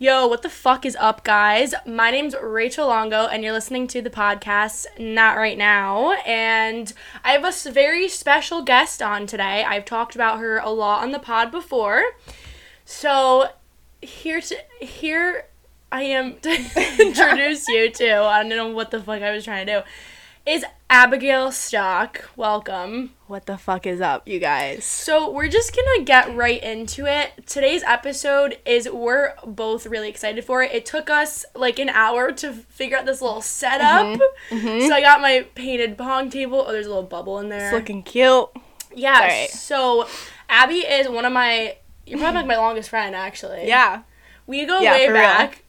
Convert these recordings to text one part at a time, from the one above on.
Yo, what the fuck is up, guys? My name's Rachel Longo, and you're listening to the podcast Not Right Now. And I have a very special guest on today. I've talked about her a lot on the pod before. So, here to here I am to introduce you to. I don't know what the fuck I was trying to do. Is Abigail Stock. Welcome. What the fuck is up, you guys? So we're just gonna get right into it. Today's episode is we're both really excited for it. It took us like an hour to figure out this little setup. Mm-hmm. Mm-hmm. So I got my painted pong table. Oh, there's a little bubble in there. It's looking cute. yeah. alright. So Abby is one of my. You're probably like my longest friend, actually. Yeah. We go Yeah, way back. real.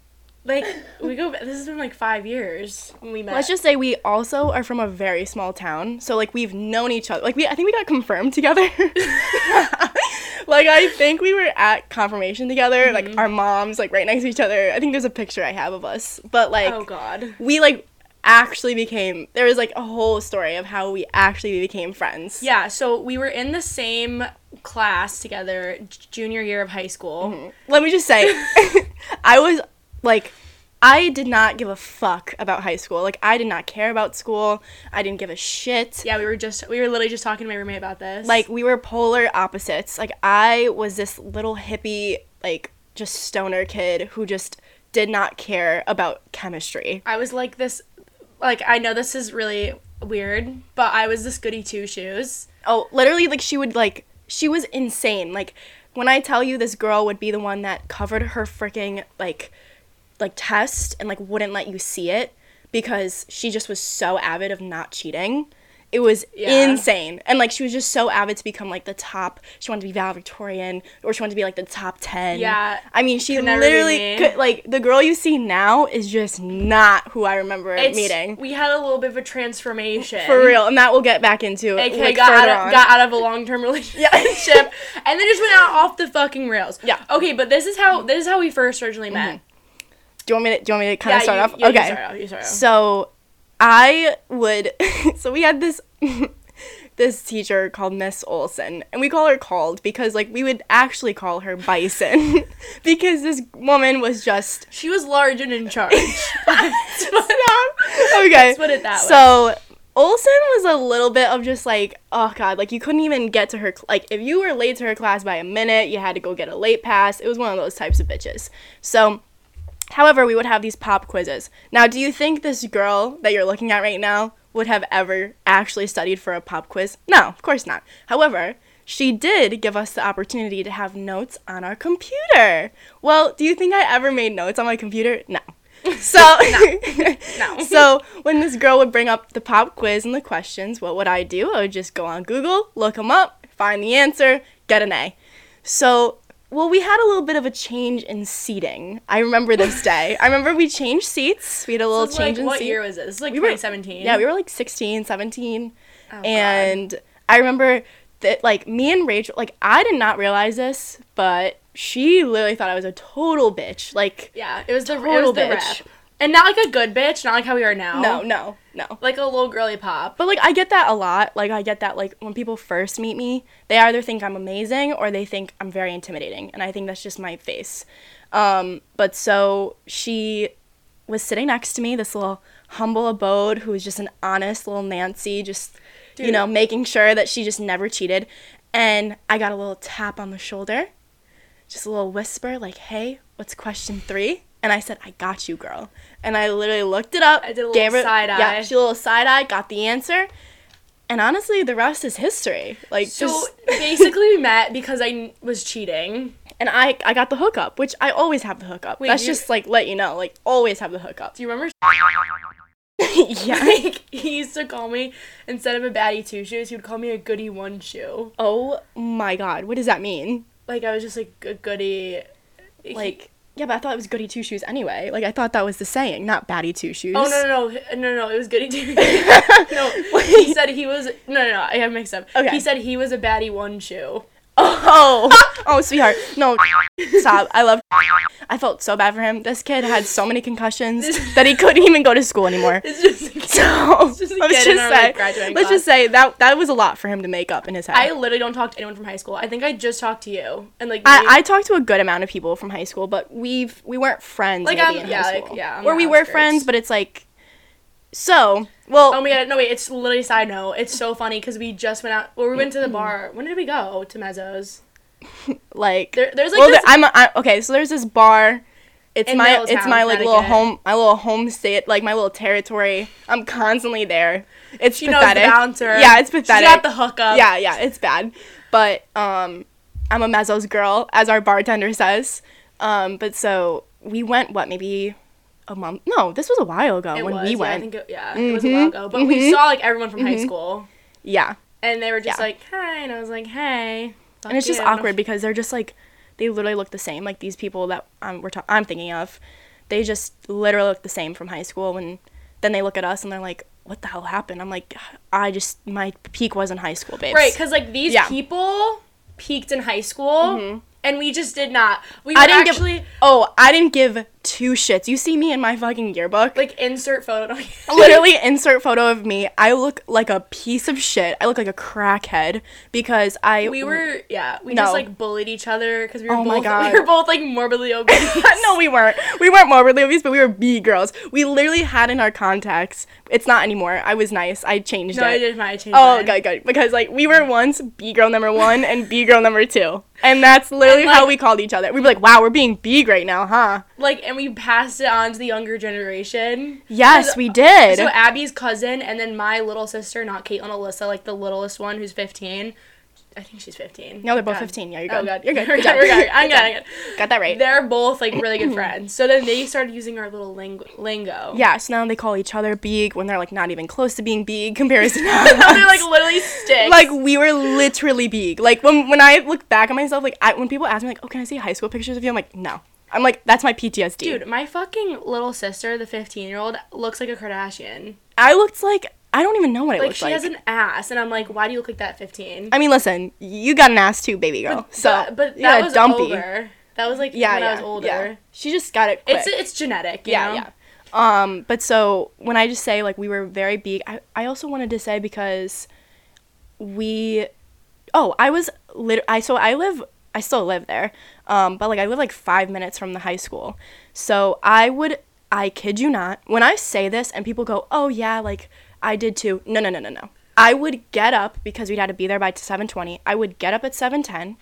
Like we go. This has been like five years when we met. Let's just say we also are from a very small town, so like we've known each other. Like we, I think we got confirmed together. like I think we were at confirmation together. Like Mm-hmm. our moms, like right next to each other. I think there's a picture I have of us. But like oh God. we like actually became. There was like a whole story of how we actually became friends. Yeah. So we were in the same class together, junior year of high school. let me just say i was like i did not give a fuck about high school. Like i did not care about school. I didn't give a shit. Yeah, we were just we were literally just talking to my roommate about this. like we were polar opposites. Like i was this little hippie like just stoner kid who just did not care about chemistry. I was like this like I know this is really weird, but I was this goody two shoes. oh literally like she would like she was insane. Like when i tell you this girl would be the one that covered her freaking like like test and like wouldn't let you see it because she just was so avid of not cheating it was Yeah. insane and like she was just so avid to become like the top she wanted to be valedictorian or she wanted to be like the top 10 Yeah, i mean she could literally could like the girl you see now is just not who i remember It's- meeting We had a little bit of a transformation. for real and that we'll get back into AK like, got further out, of, on. got out of a long term relationship and then just went out off the fucking rails. Yeah. Okay, but this is how this is how we first originally met. Mm-hmm. Do you want me to do you want me to kind of start you, off yeah, okay You start off, you start off. So I would so we had this this teacher called Miss Olson and we call her called because like we would actually call her Bison because this woman was just She was large and in charge. That's what- okay. Let's put it that way. So Olson was a little bit of just like oh god like you couldn't even get to her cl- like if you were late to her class by a minute you had to go get a late pass it was one of those types of bitches so However, we would have these pop quizzes. Now, do you think this girl that you're looking at right now would have ever actually studied for a pop quiz? No, of course not. However, she did give us the opportunity to have notes on our computer. Well, do you think I ever made notes on my computer? No. So, No. so when this girl would bring up the pop quiz and the questions, what would I do? I would just go on Google, look them up, find the answer, get an A. So, well, we had a little bit of a change in seating. I remember this day. I remember we changed seats. We had a little is change like, in what seat. year was this? This is like We were- 2017. Yeah, we were like 16, 17. Oh, God. and I remember that, like, me and Rachel, like, I did not realize this, but she literally thought I was a total bitch. Like, Yeah, it was the it Total was the bitch. rep. And not like a good bitch, not like how we are now. no, no, no. Like a little girly pop. But like I get that a lot. Like I get that like when people first meet me, they either think I'm amazing or they think I'm very intimidating, and I think that's just my face. Um, but so she was sitting next to me, this little humble abode who was just an honest little Nancy, just you know making sure that she just never cheated. And I got a little tap on the shoulder, just a little whisper like, "Hey, what's question three? And I said, "I got you, girl." And I literally looked it up. I did a little side Yeah, eye. she a little side eye, got the answer. And honestly, the rest is history. Like So just basically, we met because I was cheating. and I I got the hookup, which I always have the hookup. Wait, That's you- just like let you know, like always have the hookup. Do you remember? yeah. Like he used to call me instead of a baddie two shoes, he would call me a goody one shoe. Oh my god, what does that mean? Like I was just like a goody. Like yeah, but I thought it was goody two shoes anyway. Like I thought that was the saying, not baddie two shoes. Oh no no no no no! It was goody two. no, he said he was no no no. I have mixed up. Okay. He said he was a baddie one shoe. Oh, oh, sweetheart. No, stop. I love. I felt so bad for him. This kid had so many concussions that he couldn't even go to school anymore. It's just So Just a let's just our, say, like, let's class. just say that that was a lot for him to make up in his head. I literally don't talk to anyone from high school. I think I just talked to you and like I, I talked to a good amount of people from high school, but we've we weren't friends Like, maybe I'm- in yeah, like, yeah, on or we were friends, but it's like so. Well, Oh my god, no wait, it's literally a side note. It's so funny because we just went out. Well, we went to the bar. When did we go to Mezzo's? like There, there's like well, this. there, I'm, I, okay. So there's this bar. It's my Middletown, it's my like little home my little home state like my little territory. I'm constantly there. It's she knows the bouncer. Yeah, it's pathetic. She's got the hookup. yeah, yeah, it's bad. But um, I'm a Mezzo's girl, as our bartender says. Um, but so we went what maybe a month? No, this was a while ago It when was, we yeah, went. I think it, yeah, it was a Mhm, while ago. But we mhm. saw like everyone from high school, yeah, and they were just Yeah. like, "Hi," and I was like, "Hey." and it's just awkward because they're just like they literally look the same. Like these people that um, we're ta- I'm thinking of, they just literally look the same from high school. And then they look at us and they're like, "What the hell happened?" I'm like, "I just my peak was in high school, babes." Right, because like these Yeah. people peaked in high school, and we just did not. We I didn't actually give. Oh, I didn't give two shits. You see me in my fucking yearbook. like insert photo. literally insert photo of me. I look like a piece of shit. I look like a crackhead because I we were yeah. We No. just like bullied each other because we were Oh my both God. we were both like morbidly obese. no, we weren't. We weren't morbidly obese, but we were B girls. We literally had in our contacts. It's not anymore. I was nice. I changed it. No, it. I did my change. Oh, mine. good, good. Because like we were once B girl number one and B girl number two, and that's literally And, how we called each other. We'd be like, "Wow, we're being big right now, huh?" Like, and we passed it on to the younger generation. Yes, we did. So Abby's cousin, and then my little sister, not Caitlin, Alyssa, like the littlest one who's fifteen. I think she's fifteen. no, they're both God. 15. Yeah, you're good. Oh good. god, You're good. We're Good. We're good. I'm Good good. I'm good. Got that right. They're both like really good friends. So then they started using our little ling- lingo. Yeah, so now they call each other big when they're like not even close to being big compared to now. they're like literally sticks. like we were literally big. Like when when I look back at myself, like I, when people ask me like, "Oh, can I see high school pictures of you?" I'm like, "No." I'm like, "That's my PTSD." dude, my fucking little sister, the fifteen year old, looks like a Kardashian. I looked like I don't even know what I Like looked she like. has an ass, and I'm like, why do you look like that fifteen? I mean, listen, you got an ass too, baby girl. so but, but that a was dumpy. over. That was like Yeah, when yeah, I was older. yeah. She just got it. Quick. It's it's genetic. You yeah, know? yeah. Um, but so when I just say like we were very big, I, I also wanted to say because we, oh, I was lit. I so I live. I still live there. Um, but like I live like five minutes from the high school. So I would. I kid you not. When I say this and people go, "Oh yeah, like I did too." No, no, no, no, no. I would get up because we'd had to be there by 7:20. I would get up at 7:10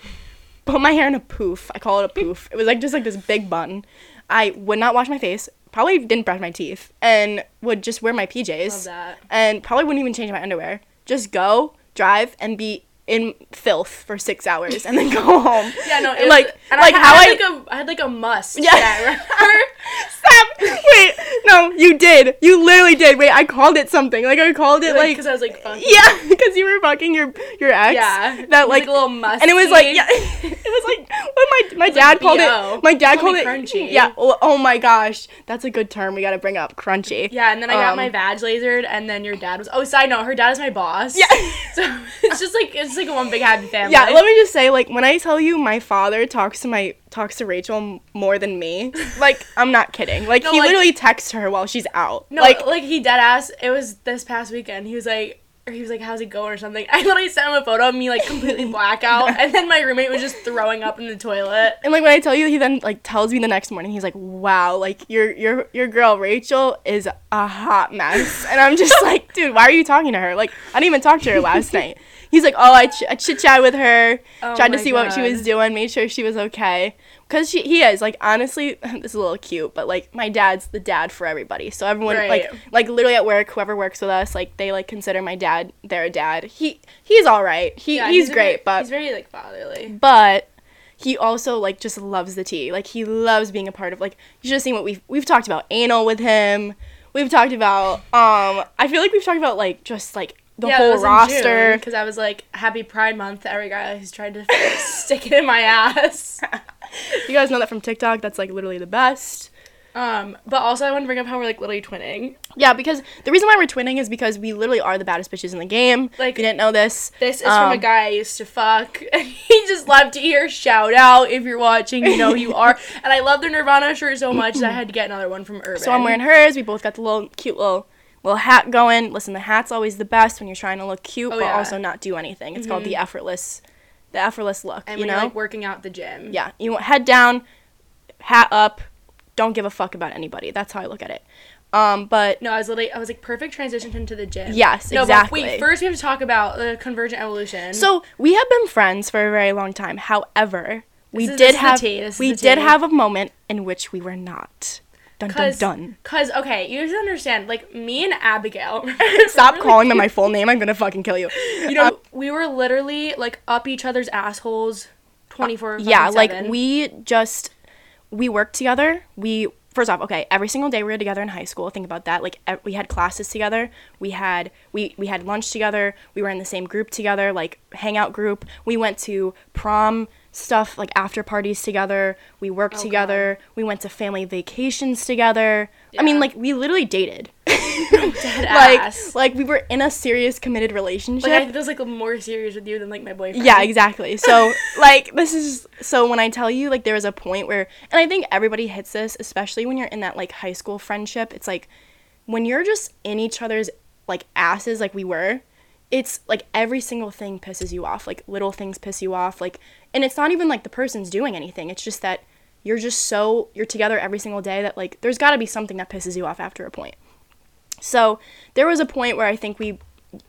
put my hair in a poof. I call it a poof. It was like just like this big bun. I would not wash my face. Probably didn't brush my teeth and would just wear my PJs. Love that. And probably wouldn't even change my underwear. Just go, drive, and be in filth for six hours and then go home. Yeah, no, it And, was, like and like I, how I I, had like a I had like a must. Yeah. stop. Wait, no, you did. You literally did. Wait, I called it something. Like I called it like, because I was like, yeah, because you were fucking your your ex. Yeah, That was, like a little must. and it was like yeah, it was like when my my dad like called BO. it. My dad Call called it crunchy. Yeah. Oh, oh my gosh, that's a good term. We gotta bring up crunchy. Yeah, and then I got Um, my vag lasered, and then your dad was. Oh, side note, her dad is my boss. Yeah. So it's just like it's like a one big happy family. Yeah, let me just say, like, when I tell you my father talks to my talks to Rachel more than me, like, I'm not kidding. Like, No, he like- literally texts her while she's out. No, like, like, he dead ass. It was this past weekend. He was like, or he was like, "How's it going?" or something. I literally sent him a photo of me like completely blackout, and then my roommate was just throwing up in the toilet. and like when I tell you, he then like tells me the next morning. He's like, "Wow, like your your your girl Rachel is a hot mess," and I'm just like, "Dude, why are you talking to her? Like, I didn't even talk to her last night." He's like, "Oh, I, ch- I chit chat with her, Oh tried to see what she was doing, made sure she was okay." Cause she, he is like honestly, this is a little cute, but like my dad's the dad for everybody. So everyone like Right. like literally at work, whoever works with us, like they like consider my dad their dad. He he's all right. He Yeah, he's, a great, very- but he's very like fatherly. but he also like just loves the tea. Like he loves being a part of like you should have seen what we've we've talked about anal with him. We've talked about um I feel like we've talked about like just like the whole roster. because I was like, "Happy Pride Month" every guy who's tried to stick it in my ass. You guys know that from TikTok. That's like literally the best. Um, but also I want to bring up how we're like literally twinning. Yeah, because the reason why we're twinning is because we literally are the baddest bitches in the game. Like- you didn't know this. This is from a Um, guy I used to fuck. And he just loved to hear shout out if you're watching, you know who you are. And I love the Nirvana shirt so much that I had to get another one from Urban. So I'm wearing hers. We both got the little cute little little hat going. Listen, the hat's always the best when you're trying to look cute, Oh, but yeah. also not do anything. It's called the effortless, the effortless look. And you when know, you're like working out the gym. yeah, you want head down, hat up, don't give a fuck about anybody. That's how I look at it. Um, but No, I was literally I was like perfect transition into the gym. Yes, no, exactly. But wait, first we have to talk about the convergent evolution. so we have been friends for a very long time. However, we is- did this is the have tea, this is we did have a moment in which we were not. Dun dun Cause, dun. Cause okay, you to understand, like me and Abigail. Stop calling them my full name. I'm gonna fucking kill you. You know, uh, we were literally like up each other's assholes, twenty four. yeah like we just we worked together we first off okay every single day we were together in high school think about that like we had classes together we had we we had lunch together we were in the same group together like hangout group we went to prom stuff like after parties together. We worked Oh, together. We went to family vacations together. I mean like we literally dated. Oh, dead like like we were in a serious committed relationship. Like I was like more serious with you than like my boyfriend. yeah, exactly. So, like, this is so when I tell you, like, there was a point where, and I think everybody hits this, especially when you're in that, like, high school friendship. It's like when you're just in each other's, like, asses, like we were, it's like every single thing pisses you off. Like, little things piss you off. Like, and it's not even like the person's doing anything. It's just that you're just so, you're together every single day that, like, there's got to be something that pisses you off after a point. So, there was a point where I think we,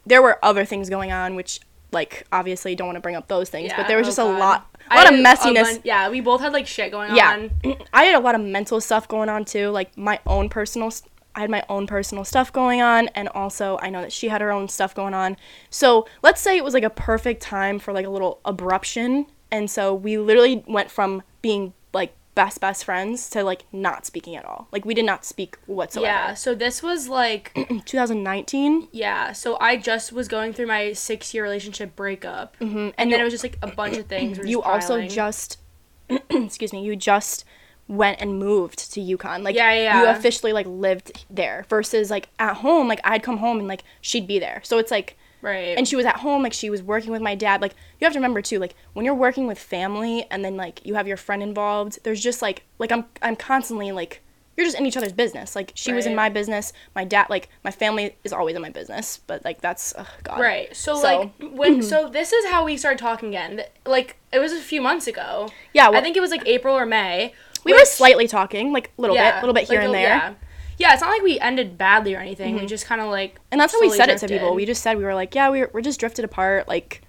there were other things going on, which, like, obviously don't want to bring up those things, but there was oh just a lot, a lot of messiness. bun- yeah, we both had like shit going yeah, on. I had a lot of mental stuff going on too, like my own personal. I had my own personal stuff going on, and also I know that she had her own stuff going on. So let's say it was like a perfect time for like a little abruption, and so we literally went from being like best best friends to like not speaking at all. Like we did not speak whatsoever. Yeah, so this was like 2019. yeah, so I just was going through my six year relationship breakup, mm-hmm. and, then it was just like a bunch of things. were you also just excuse me you just went and moved to UConn. Like Yeah, yeah, you officially like lived there versus like at home like i'd come home and like she'd be there. So it's like right, and she was at home like she was working with my dad. Like you have to remember too like when you're working with family and then like you have your friend involved there's just like like i'm i'm constantly like you're just in each other's business. Like she was in my business. My dad like my family is always in my business but like that's ugh, god. Right. So, So- like when mm-hmm. so this is how we started talking again. Like it was a few months ago. yeah well, I think it was like April or May. We were slightly talking like a little bit a little bit here like, and there Yeah. yeah, it's not like we ended badly or anything. We just kind of like And that's how we said it to people. We just said we were like, yeah, we're, we're just drifted apart. Like,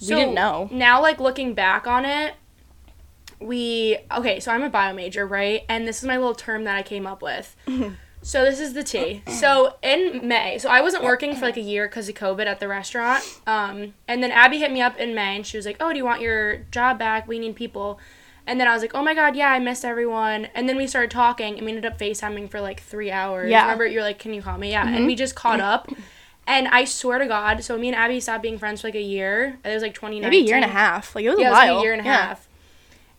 we didn't know. Now, like looking back on it, we okay. So I'm a bio major, right? And this is my little term that I came up with. so this is the T. So in May, so I wasn't working for like a year because of COVID at the restaurant. Um, and then Abby hit me up in May, and she was like, "Oh, do you want your job back? We need people." And then I was like, "Oh my god, yeah, I missed everyone." And then we started talking, and we ended up Facetiming for like three hours. Yeah. Remember, you're like, "Can you call me?" Yeah. And we just caught up. And I swear to God, so me and Abby stopped being friends for like a year. It was like 2019. Maybe a year and a half. Like, it was Yeah, a it was like a year and a Yeah. half.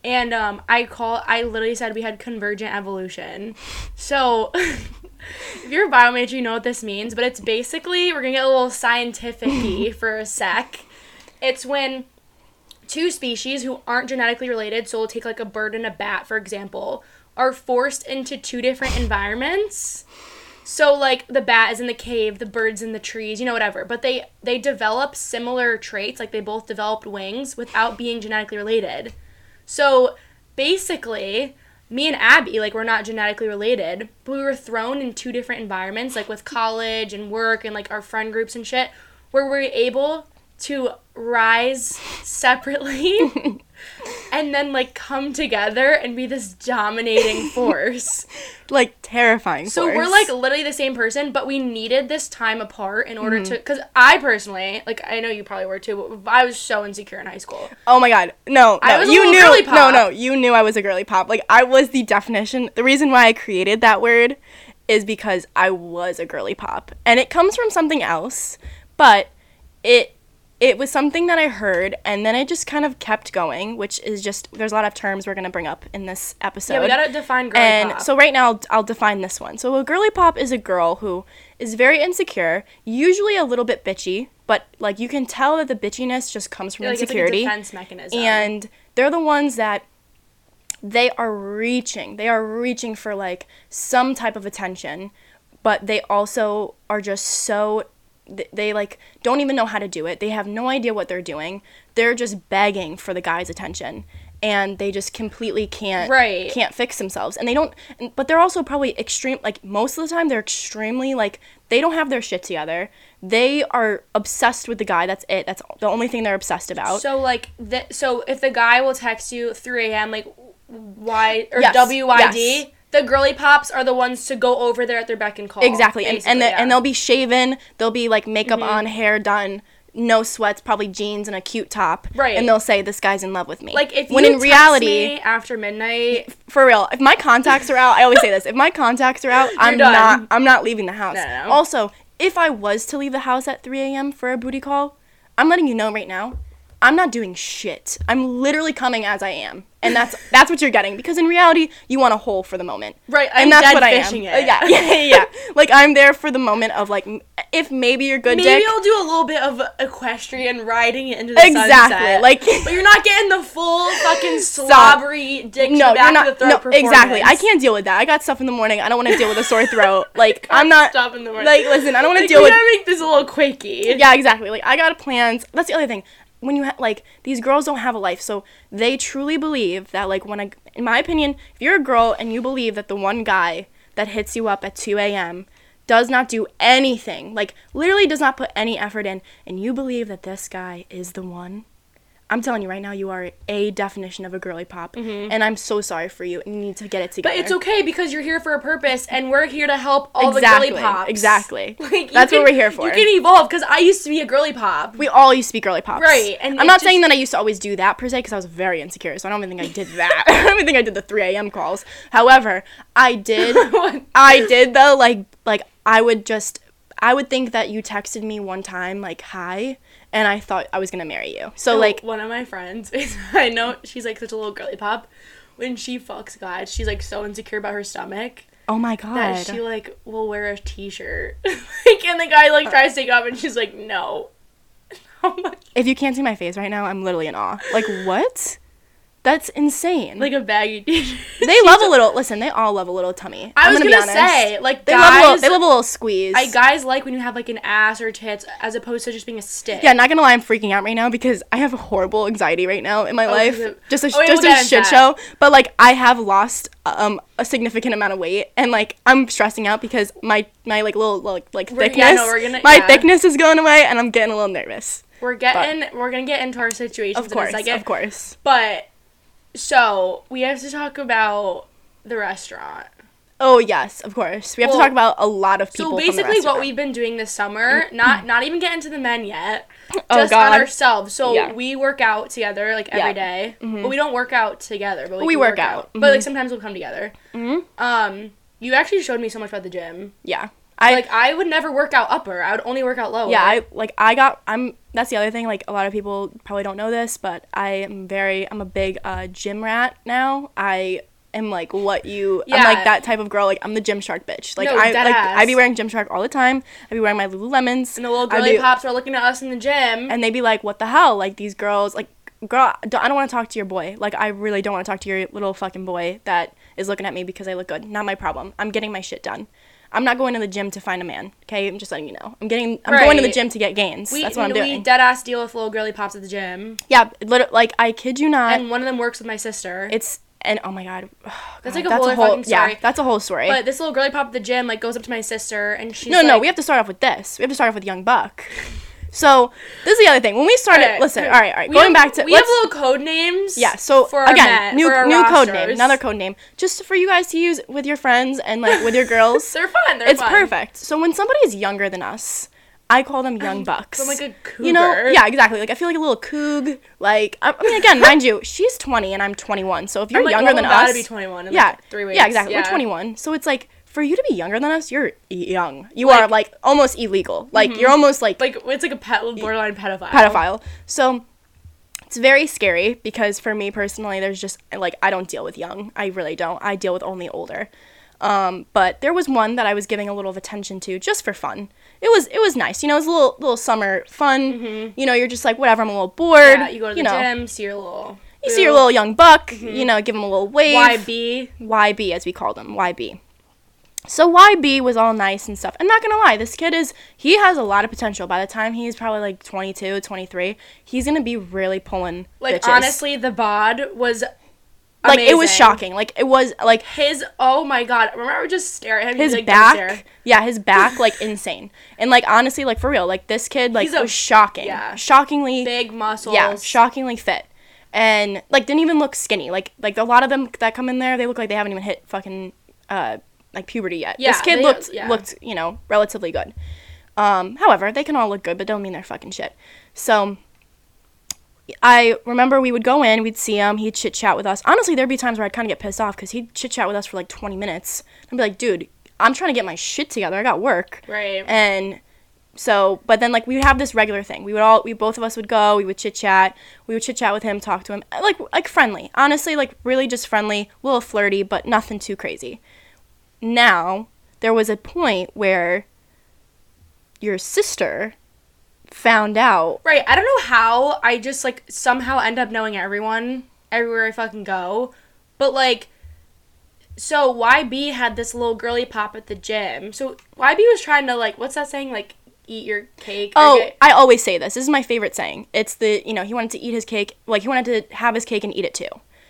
And um, I call. I literally said we had convergent evolution. So, if you're a bio major, you know what this means. But it's basically we're gonna get a little scientific for a sec. It's when two species who aren't genetically related, so we'll take like a bird and a bat, for example, are forced into two different environments. So like the bat is in the cave, the bird's in the trees, you know whatever. But they they develop similar traits, like they both developed wings without being genetically related. So basically, me and Abby like we're not genetically related, but we were thrown in two different environments, like with college and work and like our friend groups and shit, where we're able to rise separately and then like come together and be this dominating force. Like, terrifying. So force. we're like literally the same person, but we needed this time apart in order Mm-hmm. to. Because I personally, like, I know you probably were too, but I was so insecure in high school. Oh my god. No, no. I was a you knew. No, no. You knew I was a girly pop. Like, I was the definition. The reason why I created that word is because I was a girly pop. And it comes from something else, but it it was something that I heard and then it just kind of kept going, which is just there's a lot of terms we're going to bring up in this episode. Yeah, we gotta define girly and pop. so right now I'll, I'll define this one. So a girly pop is a girl who is very insecure, usually a little bit bitchy, but like you can tell that the bitchiness just comes from Yeah, like, insecurity. It's like a defense mechanism. and they're the ones that they are reaching. They are reaching for like some type of attention, but they also are just so they like don't even know how to do it. They have no idea what they're doing. They're just begging for the guy's attention and they just completely can't Right. can't fix themselves. And they don't but they're also probably extreme like most of the time they're extremely like they don't have their shit together. They are obsessed with the guy. That's it. That's the only thing they're obsessed about. So like the, so if the guy will text you 3 a.m. like why or Yes, WYD, yes. The girly pops are the ones to go over there at their beck and call. Exactly. And and, the, yeah. Mm-hmm. and they'll be shaven, they'll be like makeup on, hair done, no sweats, probably jeans and a cute top. Right. And they'll say this guy's in love with me. like if when you in reality, me after midnight, for real, if my contacts are out, I always say this, if my contacts are out, I'm done. not I'm not leaving the house. No, no. Also, if I was to leave the house at 3 a.m. for a booty call, I'm letting you know right now, I'm not doing shit. I'm literally coming as I am. And that's that's what you're getting because in reality, you want a hole for the moment. Right, I'm and that's what I am. it. Uh, yeah, yeah, yeah. Like I'm there for the moment of like if maybe you're good maybe dick. I'll do a little bit of equestrian riding into the Exactly, sunset. like- but you're not getting the full fucking slobbery dick to no, you're not. No, exactly. I can't deal with that. I got stuff in the morning. I don't want to deal with a sore throat. Like I'm not. Stop in the morning. Like listen, I don't want to Like, deal with. gotta make this a little quakey. Yeah, exactly. Like I got plans. That's the other thing. When you ha- like these girls don't have a life, so they truly believe that like when a, in my opinion, if you're a girl and you believe that the one guy that hits you up at 2 a.m. does not do anything, like literally does not put any effort in, and you believe that this guy is the one, I'm telling you right now, you are a definition of a girly pop, and I'm so sorry for you. And you need to get it together. Mm-hmm. But it's okay because you're here for a purpose, and we're here to help all Exactly, the girly pops. exactly. Like, That's what we're here for. You can evolve because I used to be a girly pop. We all used to be girly pops. Right, and I'm not just- saying that I used to always do that per se because I was very insecure, so I don't even think I did that. I don't even think I did the 3 a.m. calls. However, I did. I did though. Like, like I would just, I would think that you texted me one time like hi, and I thought I was gonna marry you. So like, one of my friends, is, I know she's like such a little girly pop. When she fucks guys, she's like so insecure about her stomach oh my that god. she like will wear a t-shirt. like, and the guy like uh. tries to take off, and she's like, no. Oh I'm if you can't see my face right now, I'm literally in awe. Like what? That's insane. like a baggy t-shirt. they love a little. Listen, they all love a little tummy. I I'm was gonna, honest. say, like They love, a little, guys, they love a little squeeze. I guys like when you have like an ass or tits as opposed to just being a stick. Yeah, not gonna lie, I'm freaking out right now because I have horrible anxiety right now in my life. it- Just a Oh, wait, just we'll a shit that. show. But like I have lost um a significant amount of weight and like I'm stressing out because my my like little like like We're- thickness yeah, no, we're gonna- my yeah. thickness is going away and I'm getting a little nervous. We're getting we're gonna get into our situations Of course, in a second. of course. But so we have to talk about the restaurant. Oh yes, of course. We have Well, to talk about a lot of people. So basically, what we've been doing this summer, not not even getting to the men yet, Oh, just God. on ourselves. So Yeah. we work out together like Yeah. Mm-hmm. every day. but we don't work out together. But like, We work out. But like sometimes we'll come together. Mm-hmm. Um, you actually showed me so much about the gym. yeah. I Like I would never work out upper. I would only work out lower. yeah, I like I got I'm that's the other thing like a lot of people probably don't know this, but I am very I'm a big uh gym rat now. I am like what you I'm Yeah. like that type of girl like I'm the Gymshark bitch. Like No, I like ass. I be wearing Gymshark all the time. I be wearing my Lululemons. and the little girly be- pops are looking at us in the gym. and they be like, "What the hell? Like these girls, like, girl, I don't want to talk to your boy. Like, I really don't want to talk to your little fucking boy that is looking at me because I look good. Not my problem. I'm getting my shit done. I'm not going to the gym to find a man. Okay, I'm just letting you know. I'm getting. I'm going to the gym to get gains. we That's what I'm doing. we dead ass deal with little girly pops at the gym, yeah, like I kid you not. and one of them works with my sister. it's and oh my god, That's God, like a whole other fucking story. Yeah, that's a whole story. But this little girly pop at the gym like goes up to my sister and she's no, no, like- we have to start off with this. We have to start off with Young Buck. So this is the other thing. When we started, listen, all right, all right, going have- back to we have little code names. Yeah, so for our again, new new code name, another code name, just for you guys to use with your friends and like with your girls. They're fun. They're fun. it's fun. perfect. So when somebody is younger than us, I call them young bucks. I'm like a cougar. You know, yeah, exactly. Like I feel like a little coog. Like I, I mean, again, mind you, she's 20 and I'm 21. So if you're like, younger well, than us, to be 21 in, yeah, like, three weeks. yeah, exactly. Yeah. We're 21. So it's like for you to be younger than us, you're young. You Like- Mm-hmm. are like almost illegal. Like you're almost like Like it's like a pet borderline pedophile. pedophile. So it's very scary because for me personally, there's just like I don't deal with young. I really don't. I deal with only older. Um, but there was one that I was giving a little of attention to just for fun. It was it was nice, you know. It was a little little summer fun. You know, you're just like whatever. I'm a little bored. Mm-hmm. Yeah, you go to the know, gym, see your little. You see your little young buck. You know, give him a little wave. YB. YB as we called him, YB. So YB was all nice and stuff. I'm not gonna lie, this kid is he has a lot of potential. By the time he's probably like 22, 23, he's gonna be really pulling. Like bitches. honestly, the bod was like it was shocking. Like it was like His oh my god! Remember, I would just stare at him. his like, back. Yeah, his back like insane. And like honestly, like for real, like this kid like He's a- was shocking. yeah. shockingly big muscles. Yeah, shockingly fit. And like didn't even look skinny. Like like a lot of them that come in there, they look like they haven't even hit fucking uh like puberty yet. Yeah, this kid they- looked yeah. looked, you know, relatively good. Um, however, they can all look good, but don't mean they're fucking shit. So I remember we would go in, we'd see him, he'd chit chat with us. Honestly, there'd be times where I'd kind of get pissed off because he'd chit chat with us for like 20 minutes. I'd be like, dude, I'm trying to get my shit together. I got work. Right. And so, but then like we would have this regular thing. We would all, we both of us would go. We would chit chat. We would chit chat with him, talk to him, like like friendly. Honestly, like really just friendly, a little flirty, but nothing too crazy. Now there was a point where your sister found out. Right. I don't know how I just like somehow end up knowing everyone everywhere I fucking go. But like so YB had this little girly pop at the gym. So YB was trying to like what's that saying? Like eat your cake. Oh, get- I always say this. This is my favorite saying. It's the you know he wanted to eat his cake, like he wanted to have his cake and eat it too.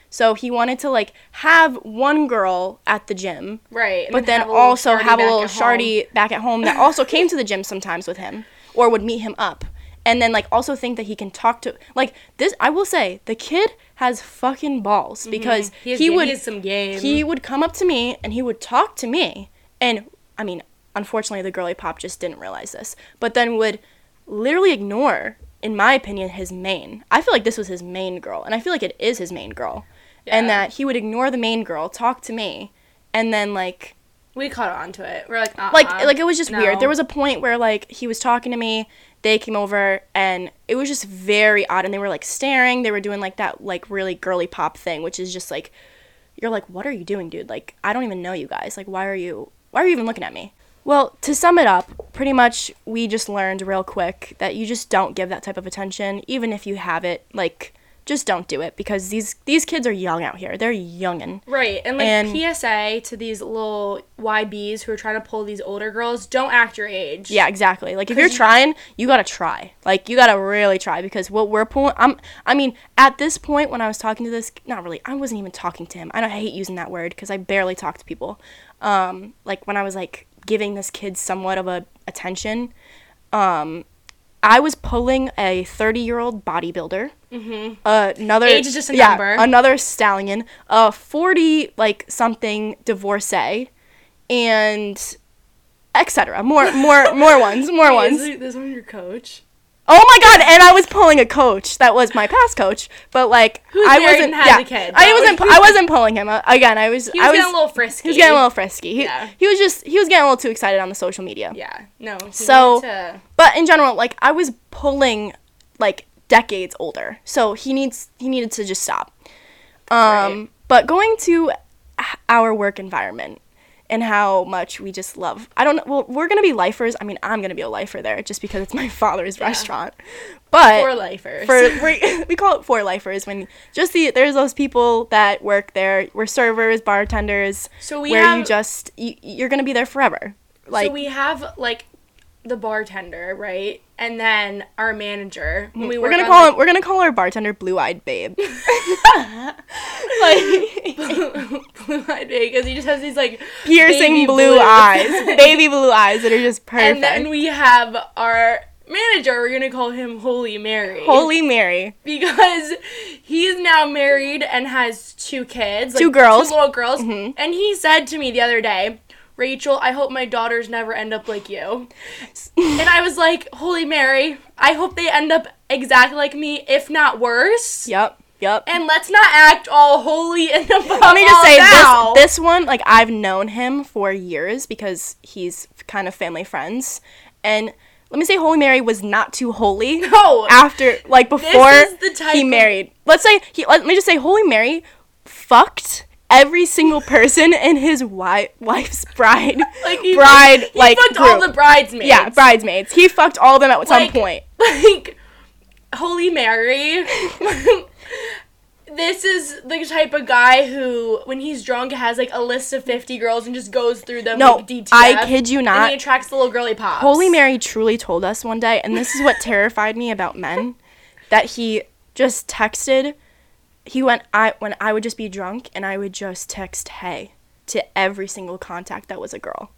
So he wanted to like have one girl at the gym, right. but then have also have a little shardy back at home that also came to the gym sometimes with him or would meet him up. And then like also think that he can talk to like this I will say the kid has fucking balls because Mm-hmm. He, has, he would he some game. he would come up to me and he would talk to me and i mean unfortunately the girly pop just didn't realize this but then would literally ignore in my opinion his main i feel like this was his main girl and i feel like it is his main girl and that he would ignore the main girl talk to me and then like we caught on to it. We're like uh like like it was just no. weird. There was a point where like he was talking to me they came over and it was just very odd and they were like staring. They were doing like that like really girly pop thing which is just like you're like what are you doing dude? Like i don't even know you guys. Like why are you why are you even looking at me? Well to sum it up pretty much we just learned real quick that you just don't give that type of attention even if you have it like just don't do it because these these kids are young out here they're youngin Right, and like And- PSA to these little YBs who are trying to pull these older girls, don't act your age. Yeah, exactly. Like if you're trying, you gotta try. Like you gotta really try because what we're pulling. I'm. I mean, at this point when I was talking to this, not really. I wasn't even talking to him. I don't I hate using that word because I barely talk to people. Um, like when I was like giving this kid somewhat of a attention, um, I was pulling a 30 year old bodybuilder. Mm-hmm. Uh, another Age is just a yeah, number. Another stallion. A 40 like something divorcee, and etc. More more more ones. More Wait, ones. Is this one your coach? Oh my god! And I was pulling a coach that was my past coach, but like Who's I wasn't. yeah, kid, I wasn't. I wasn't pulling him. Uh, again, I was. He was, I was. getting a little frisky. he was getting a little frisky. He, Yeah. he was just. He was getting a little too excited on the social media. Yeah, no. So- to- But in general, like I was pulling like decades older, so he needs. He needed to just stop. Um, Right. but going to our work environment and how much we just love. I don't know. Well, we're gonna be lifers. I mean, I'm gonna be a lifer there just because it's my father's restaurant. But for lifers. for we, we call it for lifers when just the there's those people that work there. We're servers, bartenders. so we where have you just you, you're gonna be there forever. Like so we have like the bartender, right? And then our manager. When we we're gonna call like, him, we're gonna call our bartender Blue Eyed Babe. like blue-eyed Babe, because he just has these like piercing baby blue, eyes, baby blue eyes that are just perfect. And then we have our manager. We're gonna call him Holy Mary. Holy Mary. because he's now married and has two kids, Two like, girls. two little girls. Mhm. And he said to me the other day, Rachel, I hope my daughters never end up like you. and I was like, Holy Mary, I hope they end up exactly like me, if not worse. Yep. Yep. And let's not act all holy and above Let me just say this this one like I've known him for years because he's kind of family friends and let me say Holy Mary was not too holy No. after like before the he married. Let's say he let me just say Holy Mary fucked every single person in his wi- wife's bride like he, bride he like fucked all the bridesmaids. yeah bridesmaids. He fucked all of them at some point. like Holy Mary. this is the type of guy who, when he's drunk, has like a list of 50 girls and just goes through them No, like DTF. I kid you not. And he attracts the little girly pops. Holy Mary truly told us one day, and this is what terrified me about men, that he just texted. He went. I when I would just be drunk, and I would just text "Hey" to every single contact that was a girl,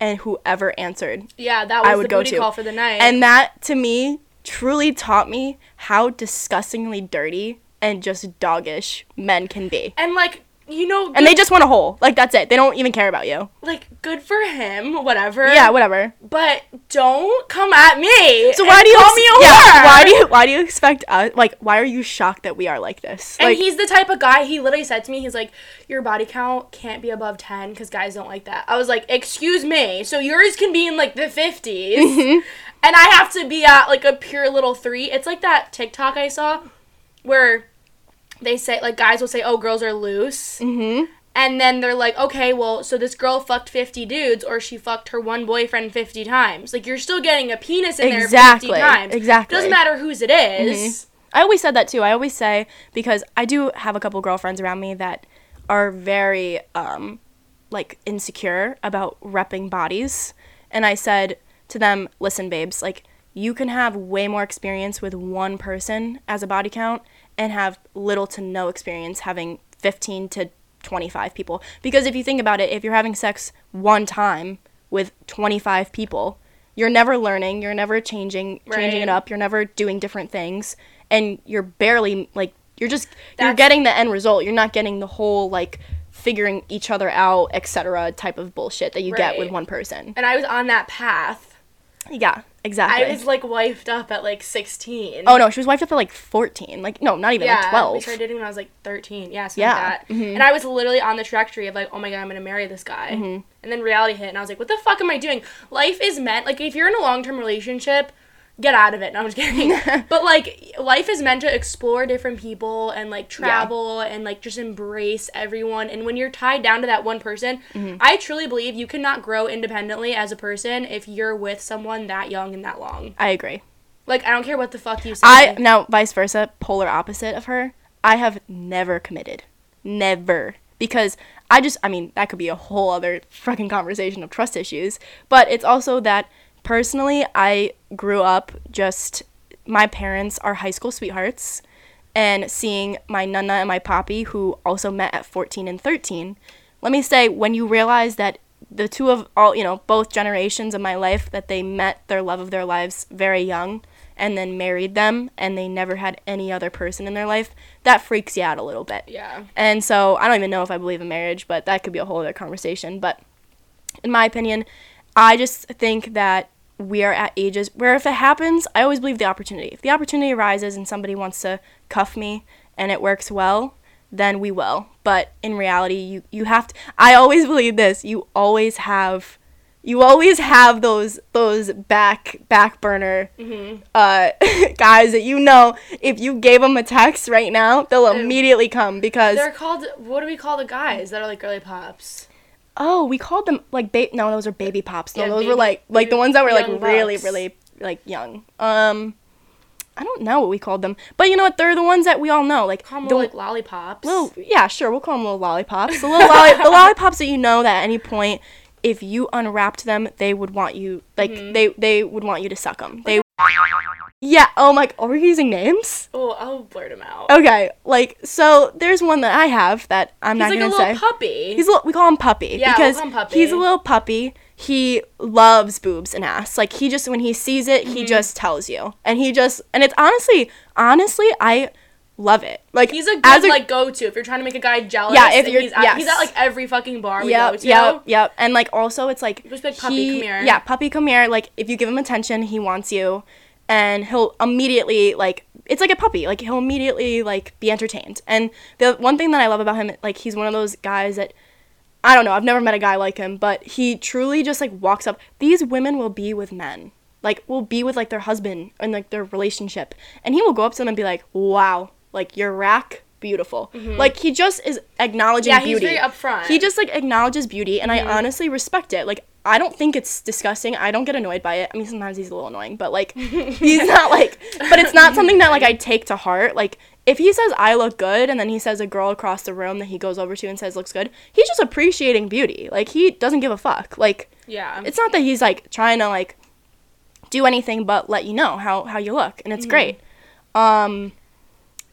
and whoever answered, Yeah, that was I would the go booty to. call for the night. and that to me truly taught me how disgustingly dirty and just doggish men can be. and like, you know, And they just want a hole. Like that's it. They don't even care about you. like good for him, whatever. Yeah, whatever. But don't come at me. So why do you call ex- me a yeah, whore. why do you why do you expect us like why are you shocked that we are like this? And he's the type of guy. He literally said to me, "He's like, your body count can't be above ten because guys don't like that." I was like, "Excuse me, so yours can be in like the 50s Mm-hmm. and I have to be at like a pure little three. It's like that TikTok I saw where they say like guys will say, "Oh, girls are loose," Mhm. and then they're like, "Okay, well, so this girl fucked fifty dudes, or she fucked her one boyfriend fifty times. Like you're still getting a penis in there Exactly, fifty times. exactly. Doesn't matter whose it is. I always said that too. I always say because I do have a couple girlfriends around me that are very um like insecure about repping bodies. And I said to them, "Listen, babes, like you can have way more experience with one person as a body count and have little to no experience having 15 to 25 people. Because if you think about it, if you're having sex one time with 25 people, you're never learning, you're never changing changing it up, you're never doing different things and you're barely like you're just you're getting the end result. You're not getting the whole like figuring each other out, etc. type of bullshit that you get with one person. And I was on that path. Yeah, exactly. I was like wifed up at like 16. oh no, she was wifed up at like 14. Like no, not even yeah, like 12. we started dating when I was like 13. Yeah, something Yeah, like that. mhm. And I was literally on the trajectory of like, oh my god, I'm gonna marry this guy. Mm-hmm. And then reality hit, and I was like, what the fuck am I doing? Life is meant like if you're in a long term relationship, get out of it. No, I'm just kidding. but like life is meant to explore different people and like travel and like just embrace everyone. And when you're tied down to that one person, Mm-hmm. I truly believe you cannot grow independently as a person if you're with someone that young and that long. I agree. Like I don't care what the fuck you say. I now vice versa, polar opposite of her. I have never committed. Never. Because I just I mean, that could be a whole other fucking conversation of trust issues, but it's also that personally I grew up just my parents are high school sweethearts and seeing my nana and my poppy who also met at 14 and 13 let me say when you realize that the two of all you know both generations of my life that they met their love of their lives very young and then married them and they never had any other person in their life that freaks you out a little bit yeah. and so I don't even know if I believe in marriage, but that could be a whole other conversation. But in my opinion, I just think that we are at ages where if it happens, I always believe the opportunity. If the opportunity arises and somebody wants to cuff me and it works well, then we will. But in reality, you you have to I always believe this. You always have you always have those those back back burner uh, guys that you know if you gave them a text right now they'll immediately come because They're called. What do we call the guys that are like girly pops? Oh we called them like no those are baby pops no Yeah, those were like like the ones that were like really really like young. Um I don't know what we called them. But you know what? They're the ones that we all know like Call them the like lollipops. little yeah sure we'll call them little lollipops. The little lolli- the lollipops that you know that at any point if you unwrapped them they would want you like Mm-hmm. they they would want you to suck them they yeah oh my are we using names oh, I'll blurt him out. okay like so there's one that i have that i'm He's not like a gonna little say puppy. he's a little, we call him puppy Yeah, we'll call him puppy. he's a little puppy he loves boobs and ass like he just when he sees it Mm-hmm. he just tells you and he just and it's honestly honestly i love it like He's a as good like go to if you're trying to make a guy jealous. Yeah, if you're- he's at, he's at like every fucking bar we Yep, go to. yep, yep. And like also it's like Just like, "Puppy, he- come here." Yeah, puppy come here. Like if you give him attention, he wants you and he'll immediately like it's like a puppy. Like he'll immediately like be entertained. And the one thing that I love about him like he's one of those guys that I don't know, I've never met a guy like him, but he truly just like walks up. These women will be with men. Like will be with like their husband and like their relationship. And he will go up to them and be like, "Wow, like your rack beautiful. Like he just is acknowledging Mm-hmm. Yeah, he's beauty. very upfront. He just like acknowledges beauty, and Mm-hmm. I honestly respect it. Like I don't think it's disgusting. I don't get annoyed by it. I mean, sometimes he's a little annoying, but like he's not like. But it's not something that like I take to heart. Like if he says I look good, and then he says a girl across the room that he goes over to and says looks good, he's just appreciating beauty. Like he doesn't give a fuck. Like Yeah. it's not that he's like trying to like do anything but let you know how how you look, and it's Mm-hmm. great. Um.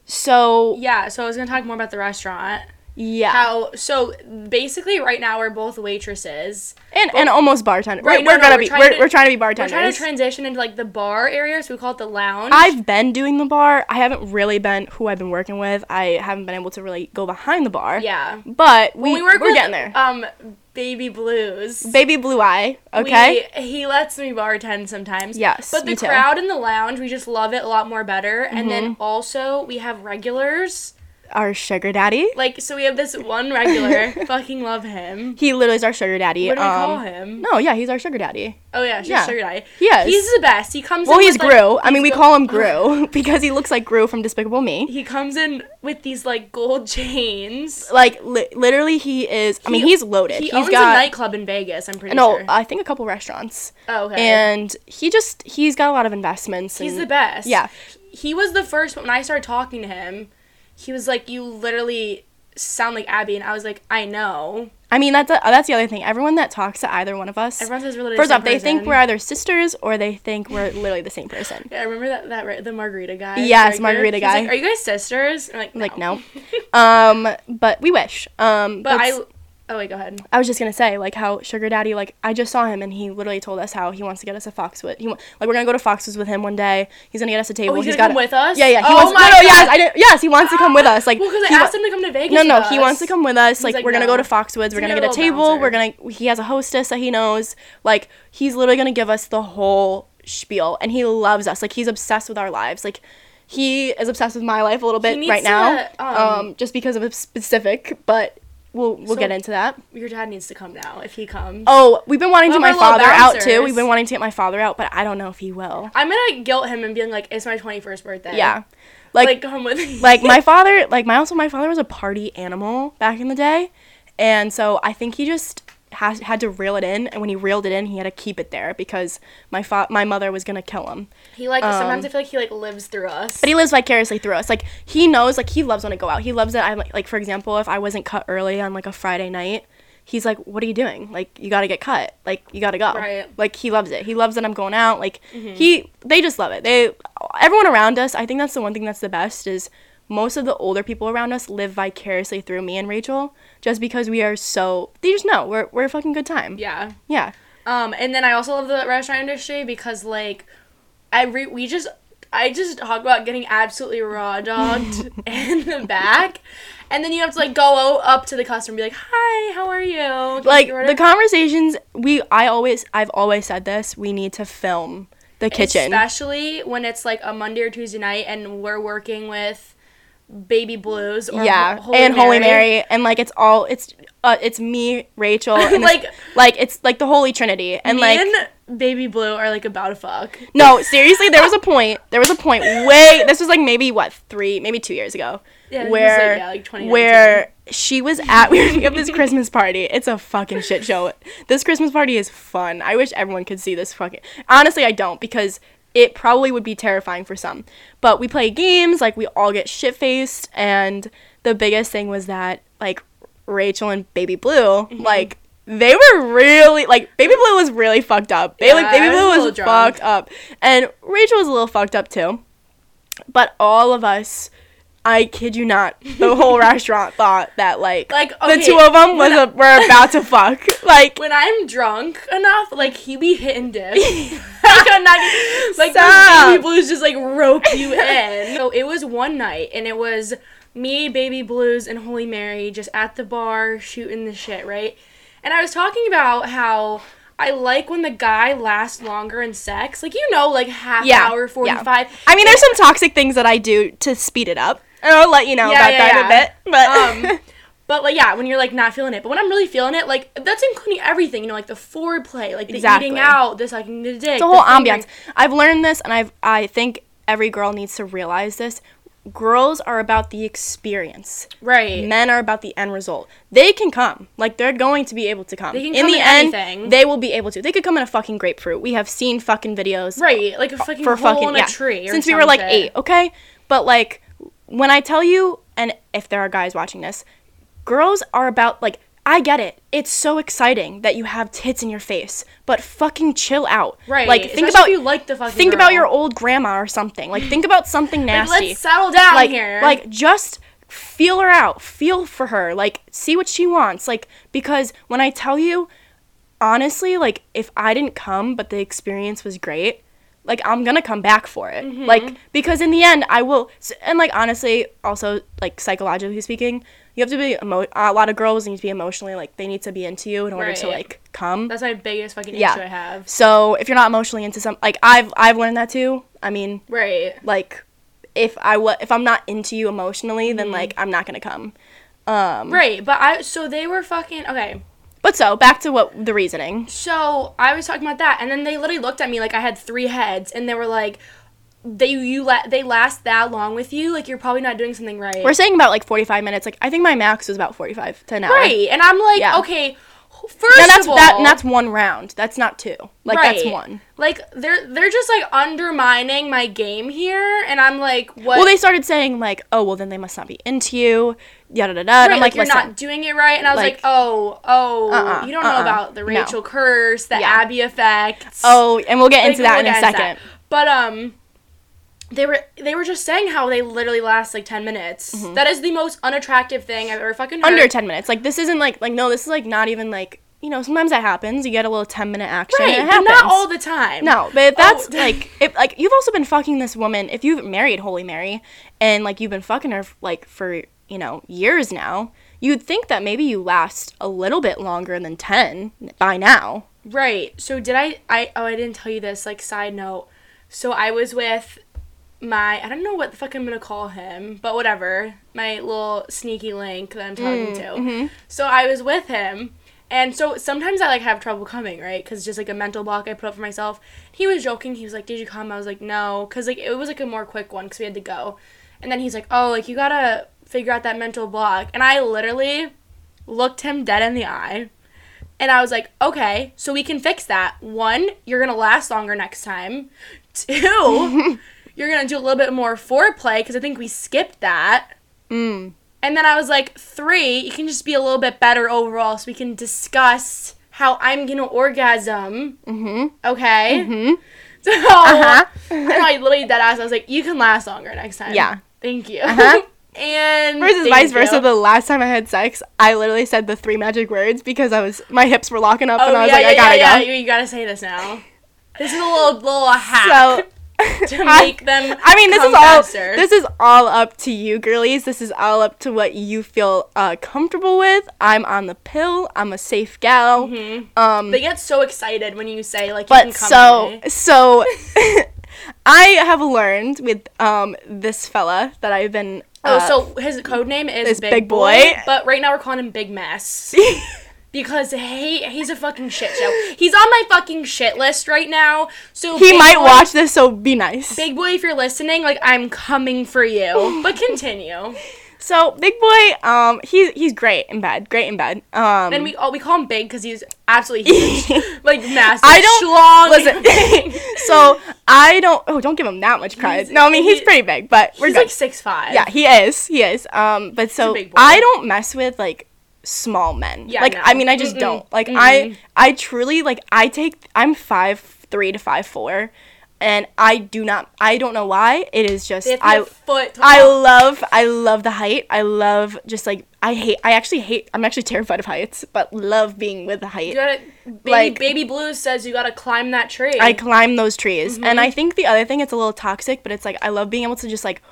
So yeah, so I was gonna talk more about the restaurant. Yeah, How so basically right now we're both waitresses. and and almost bartender. Right, Right, no, we're no, gonna we're be trying we're, to- we're trying to be bartenders. We're trying to transition into like the bar area, so we call it the lounge. I've been doing the bar. I haven't really been who I've been working with. I haven't been able to really go behind the bar. yeah. But we, we work we're with getting there. um Baby Blues. Baby Blue Eye, okay? We, he lets me bartend sometimes. Yes, But the crowd in the lounge, we just love it a lot more better. And Mm-hmm. then also we have regulars. Our sugar daddy. Like so we have this one regular. fucking love him. He literally is our sugar daddy. What do we um, call him? No, yeah, he's our sugar daddy. Oh yeah, she's yeah. sugar daddy. He is. He's the best. He comes Well, in he's with, like, Gru. I mean, we these call him Gru because he looks like Gru from Despicable Me. He comes in with these like gold chains. Like li- literally, he is. I mean, he's loaded. He He's owns got a nightclub in Vegas. I'm pretty no, sure. No, I think a couple restaurants. oh okay. And he just he's got a lot of investments. he's and- the best. Yeah. He was the first when I started talking to him. He was like, "You literally sound like Abby," and I was like, "I know." I mean, that's a, that's the other thing. Everyone that talks to either one of us, Everyone says we're first the off, they think we're either sisters or they think we're literally the same person. Yeah, I remember that that right, the margarita guy. Yes, margarita guy. He's like, Are you guys sisters? I'm like, no. Like no, um, but we wish. Um, But I. Oh wait, go ahead. I was just gonna say like how Sugar Daddy like I just saw him and he literally told us how he wants to get us a Foxwood. He wa- like we're gonna go to Foxwoods with him one day. He's gonna get us a table. Oh, he's, he's gonna got come with us. Yeah, yeah. He oh wants. my no, no, yes, God. I didn't. Yes, he wants to come with us. Like Well, because he I wa- him to come to Vegas. No, no, he wants to come with us. Like, like, we're gonna go to Foxwoods. We're He's gonna get a table. We're gonna. He has a hostess that he knows. Like he's literally gonna give us the whole spiel, and he loves us. Like he's obsessed with our lives. Like he is obsessed with my life a little bit right now. Um, um, just because of a specific, but we'll we'll So- get into that. Your dad needs to come now if he comes. Oh, we've been wanting to get my father out too. We've been wanting to get my father out, but I don't know if he will. I'm gonna guilt him and being like, "It's my 21st birthday." Yeah, like, like come with me. like my father like my also my father was a party animal back in the day and so i think he just has, had to reel it in and when he reeled it in he had to keep it there because my fa- my mother was gonna kill him. He like sometimes um, I feel like he like lives through us. but he lives vicariously through us. Like he knows like he loves when i go out. He loves that i like for example if i wasn't cut early on like a friday night he's like what are you doing? Like you gotta get cut. Like you gotta go. Right. Mm-hmm. like he loves it. He loves that i'm going out. Like he they just love it. They everyone around us i think that's the one thing that's the best is most of the older people around us live vicariously through me and rachel just because we are so they just know we're, we're a fucking good time yeah. yeah Um, and then I also love the restaurant industry because like, I re- we just I just talk about getting absolutely raw dogged in the back, and then you have to like go up to the customer and be like, "Hi, how are you?" Can like order?" the conversations we i always i've always said this we need to film the kitchen especially when it's like a Monday or Tuesday night and we're working with Baby Blues or yeah Holy and holy Mary. mary and like it's all it's uh it's me rachel and Like- like it's like the holy trinity and like and Baby Blue are like about to fuck. no seriously there was a point there was a point way this was like maybe what three maybe two years ago Yeah, was, like, where yeah, like where she was at we have this christmas party it's a fucking shit show this christmas party is fun i wish everyone could see this fucking honestly i don't because it probably would be terrifying for some. But we play games like we all get shit faced and the biggest thing was that like rachel and baby blue Mm-hmm. like they were really like baby blue was really fucked up. Baby, Yeah, baby I was blue was fucked up. And rachel was a little fucked up too. But all of us I kid you not, the whole restaurant thought that like, Like, the two of them was when I- a, were about to fuck. Like when I'm drunk enough, like he be hitting dip. like I'm not like Stop. baby blues just like rope you in. So it was one night and it was me, baby blues, and Holy Mary just at the bar shooting the shit, right? And I was talking about how I like when the guy lasts longer in sex. Like you know, like half Yeah, hour, yeah. forty five. I mean, there's some toxic things that I do to speed it up, and I'll let you know Yeah, about yeah, that in yeah. a bit. But um but like yeah when you're like not feeling it but when i'm really feeling it like that's including everything you know like the foreplay like the Exactly. eating out the sucking the dick the whole ambiance. I've learned this, and I've I think every girl needs to realize this. girls are about the experience. Right. Men are about the end result. They can come. Like they're going to be able to come. They can in come the in end, anything. they will be able to. They could come in a fucking grapefruit. We have seen fucking videos right. Like a fucking for fucking yeah. tree. Since we were like eight, okay? But like when I tell you, and if there are guys watching this, girls are about like I get it. It's so exciting that you have tits in your face, but fucking chill out. Right. Like think about you like the fucking think about your old grandma or something. Like think about something Like, nasty. let's settle down like here. like just feel her out. Feel for her. Like see what she wants. Like because when I tell you honestly, like if I didn't come but the experience was great, like I'm gonna come back for it. Mm-hmm. Like because in the end I will and like honestly also like psychologically speaking, you have to be emo- a lot of girls need to be emotionally like they need to be into you in order to like come. That's my biggest fucking Yeah. issue I have. So if you're not emotionally into some like I've I've learned that too. I mean, Right. like if I wa- if I'm not into you emotionally, then Mm-hmm. like I'm not gonna come. Um, Right. But I so they were fucking okay. But so back to what the reasoning. So I was talking about that, and then they literally looked at me like I had three heads, and they were like, "They you la- they last that long with you? Like you're probably not doing something right." We're saying about like 45 minutes. Like I think my max was about 45 to an hour. right, and I'm like, Yeah. okay, first And that's of all, that. And that's one round. That's not two. Like that's one. like they're they're just like undermining my game here, and I'm like, what? Well, they started saying like, oh, well, then they must not be into you. Yada da da. Right, I'm like, like, you're not doing it right, and I was like, Like- oh, oh, Uh-uh, you don't know uh-uh, about the no. Curse, the Yeah. Abby effect. oh, and we'll get Like, into that we'll in a second. But um, they were they were just saying how they literally last like ten minutes. That is the most unattractive thing I've ever fucking heard. Mm-hmm. Under 10 minutes. Like this isn't like like no. This is like not even like you know. Sometimes that happens. You get a little 10 minute action. right, and it but happens. not all the time. No, but that's Oh. like if like you've also been fucking this woman if you've married Holy Mary and like you've been fucking her like for you know years now. You'd think that maybe you last a little bit longer than ten by now. Right. So did I? I oh I didn't tell you this. Like side note. So I was with my I don't know what the fuck I'm gonna call him, but whatever. My little sneaky link that I'm talking mm, to. Mm-hmm. So I was with him. And so sometimes I like have trouble coming, right? Because just like a mental block I put up for myself. He was joking. He was like, "Did you come?" I was like, "No," because like it was like a more quick one because we had to go. And then he's like, "Oh, like you gotta figure out that mental block." And I literally looked him dead in the eye, and I was like, "Okay, so we can fix that. One, you're gonna last longer next time. Two, you're gonna do a little bit more foreplay because I think we skipped that." Mm. And then I was like, three, you can just be a little bit better overall so we can discuss how I'm gonna orgasm. Mm-hmm. Okay? Mhm. So, Uh-huh. and I literally dead ass, I was like, you can last longer next time. Yeah. Thank you. Uh-huh. and. Versus vice versa. you. The last time I had sex, I literally said the three magic words because I was my hips were locking up Oh, and I was yeah, like, yeah, I gotta yeah, go. yeah. You, you gotta say this now. This is a little, little hack So to I- make them. I mean, this is all faster. this is all up to you, girlies. This is all up to what you feel uh, comfortable with. I'm on the pill. I'm a safe gal. Mhm. Um, They get so excited when you say, like, you can but come so so, I have learned with um this fella that I've been. Oh, uh, so his code name is is Big, Big Boy, Boy. but right now we're calling him Big Mess because he he's a fucking shit show. He's on my fucking shit list right now. So he might Boy- watch this, so be nice. Big Boy, if you're listening, like I'm coming for you. But continue. So big boy, um, he's he's great in bed, great in bed. Um, And we all we call him Big because he's absolutely huge, like massive. I don't schlong. listen. so I don't. Oh, don't give him that much credit. No, I mean he's he- pretty big, but we're he's good. like six five. yeah, he is. He is. Um, but so. I don't mess with like small men. Yeah, Like no. I mean, I just Mm-mm. don't. Like Mm-mm. I I truly like I take. I'm five three to five four, and I do not. I don't know why. It is just They have to I. foot. I love I love the height. I love just like I hate I actually hate I'm actually terrified of heights, but love being with the height. You gotta, baby, like- baby Blues says you gotta climb that tree. I climb those trees. Mm-hmm. And I think the other thing it's a little toxic, but it's like I love being able to just like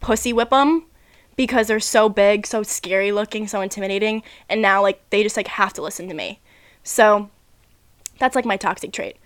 pussy whip them because they're so big, so scary looking, so intimidating, and now like they just like have to listen to me. So that's like my toxic trait.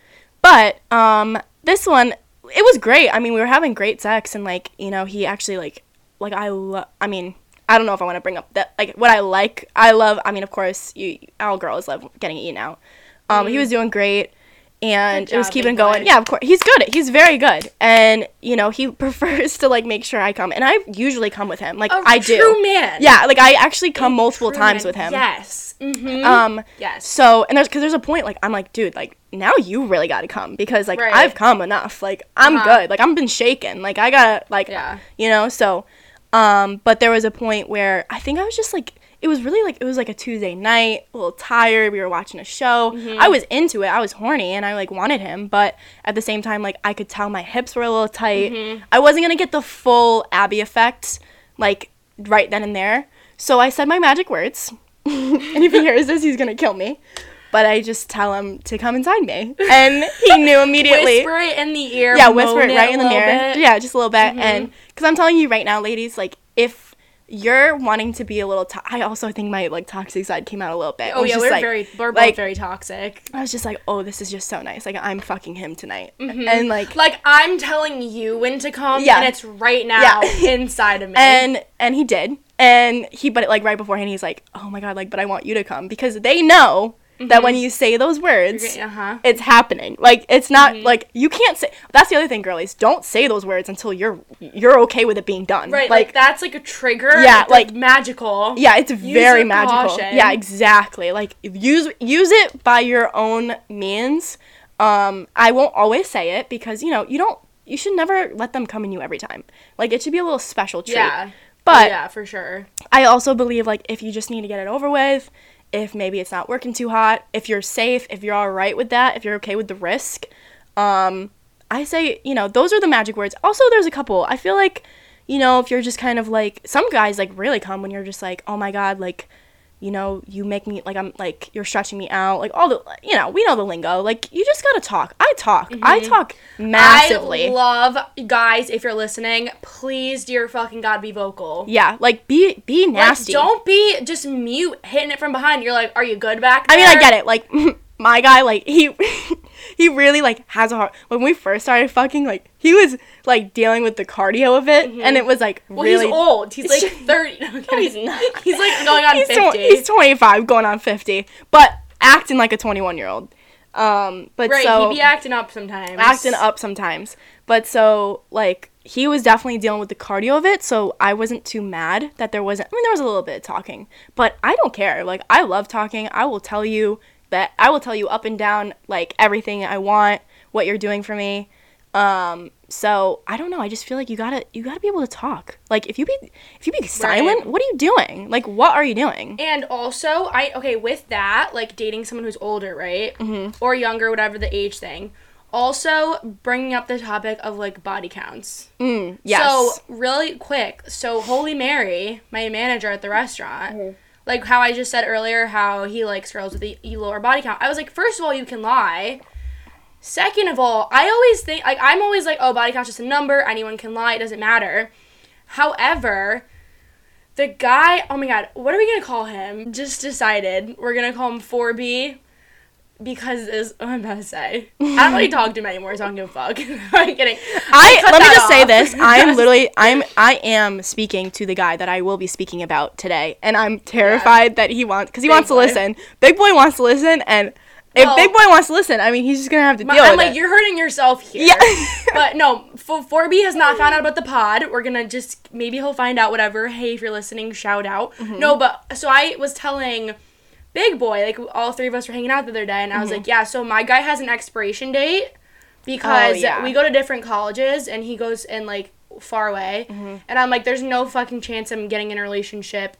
But um this one it was great. I mean, we were having great sex and like, you know, he actually like like I love I mean, I don't know if I want to bring up that like what I like. I love I mean, of course, you all girls love getting eaten out. Um he was doing great and Good it was job, keeping going. boy. Yeah, of course. He's good. He's very good. And, you know, he prefers to like make sure I come. And I usually come with him. Like A I do. true man. Yeah, like I actually come multiple times man. with him. Yes. Mm-hmm. Um yes. so and there's cuz there's a point like I'm like, dude, like now you really got to come because like Right. I've come enough. Like I'm Uh-huh. good. Like I'm been shaken. Like I got to like Yeah. you know, so um but there was a point where I think I was just like it was really like it was like a Tuesday night, a little tired. We were watching a show. Mm-hmm. I was into it. I was horny and I like wanted him, but at the same time like I could tell my hips were a little tight. Mm-hmm. I wasn't going to get the full Abby effect like right then and there. So I said my magic words. and if he hears this, he's going to kill me. But I just tell him to come inside me. And he knew immediately Whisper it in the ear. yeah, whisper it right a in the mirror. bit. Mm-hmm. Yeah, just a little bit. And because I'm telling you right now, ladies, like if you're wanting to be a little, to- I also think my like toxic side came out a little bit. Oh yeah, just we're like- very we're both very toxic. I was just like, oh, this is just so nice. Like I'm fucking him tonight, Mm-hmm. and like Like I'm telling you when to come, Yeah. and it's right now Yeah. inside of me. and and he did, and he but like right beforehand, he's like, oh my god, like but I want you to come because they know that when you say those words. uh huh. It's happening. Like it's not Mm-hmm. like you can't say. That's the other thing, girlies. Don't say those words until you're you're okay with it being done. Right, like, that's like a trigger. Yeah, like- magical. Yeah, it's very with magical. caution. Yeah, exactly. Like use use it by your own means. Um, I won't always say it because you know you don't. You should never let them come in you every time. Like it should be a little special treat. Yeah. But yeah, for sure. I also believe like if you just need to get it over with, if maybe it's not working too hot, if you're safe, if you're all right with that, if you're okay with the risk, um, I say you know those are the magic words. Also, there's a couple. I feel like you know if you're just kind of like some guys like really come when you're just like oh my god like you know you make me like i'm like you're stretching me out like all the you know we know the lingo like you just gotta talk i talk i mm-hmm. talk massively I love guys. If you're listening, please, dear fucking god, be vocal. yeah like be be Like, nasty don't be just mute, hitting it from behind. You're like, are you good back I mean, I get it. Like my guy, like he he really like has a heart. When we first started fucking, like he was like dealing with the cardio of it, and it was like Mm-hmm. Well, really. he's old. He's like 30. No, No, he's not. He's like going on he's, 50. tw- he's 25, going on 50, but acting like a 21 year old. Um, but right, so he be acting up sometimes. acting up sometimes. But so like he was definitely dealing with the cardio of it, so I wasn't too mad that there wasn't I mean there was a little bit of talking, but I don't care. Like I love talking. I will tell you that I will tell you up and down like everything I want, what you're doing for me. Um so I don't know, I just feel like you got to you got to be able to talk. Like if you be if you be silent, what are you doing? Like what are you doing? And also, I okay with that, like dating someone who's older, right, mm-hmm. or younger, whatever the age thing. Also, bringing up the topic of like body counts. Mm, yes. So really quick, so Holy Mary, my manager at the restaurant, like how I just said earlier, how he likes girls with a lower body count. I was like, first of all, you can lie. Second of all, I always think like I'm always like, oh, body count's just a number. Anyone can lie. It doesn't matter. However, the guy, oh my god, what are we gonna call him? Just decided we're gonna call him 4B because is what I'm about to say. I don't really talk to him anymore, so I don't give a fuck. I'm kidding. I cut let me just say this. I am literally I'm I am speaking to the guy that I will be speaking about today, and I'm terrified that he wants because he Big wants to listen. Big boy wants to listen, and if Well- Big Boy wants to listen, I mean he's just gonna have to deal I'm with like, it. you're hurting yourself here. Yeah. but no, F- 4B has not found out about the pod. We're gonna just maybe he'll find out. Whatever. Hey, if you're listening, shout out. Mm-hmm. No, but so I was telling Big Boy, like all three of us were hanging out the other day, and I was like, yeah. So my guy has an expiration date because Mm-hmm. Oh, yeah. we go to different colleges, and he goes in like far away, Mm-hmm. and I'm like, there's no fucking chance I'm getting in a relationship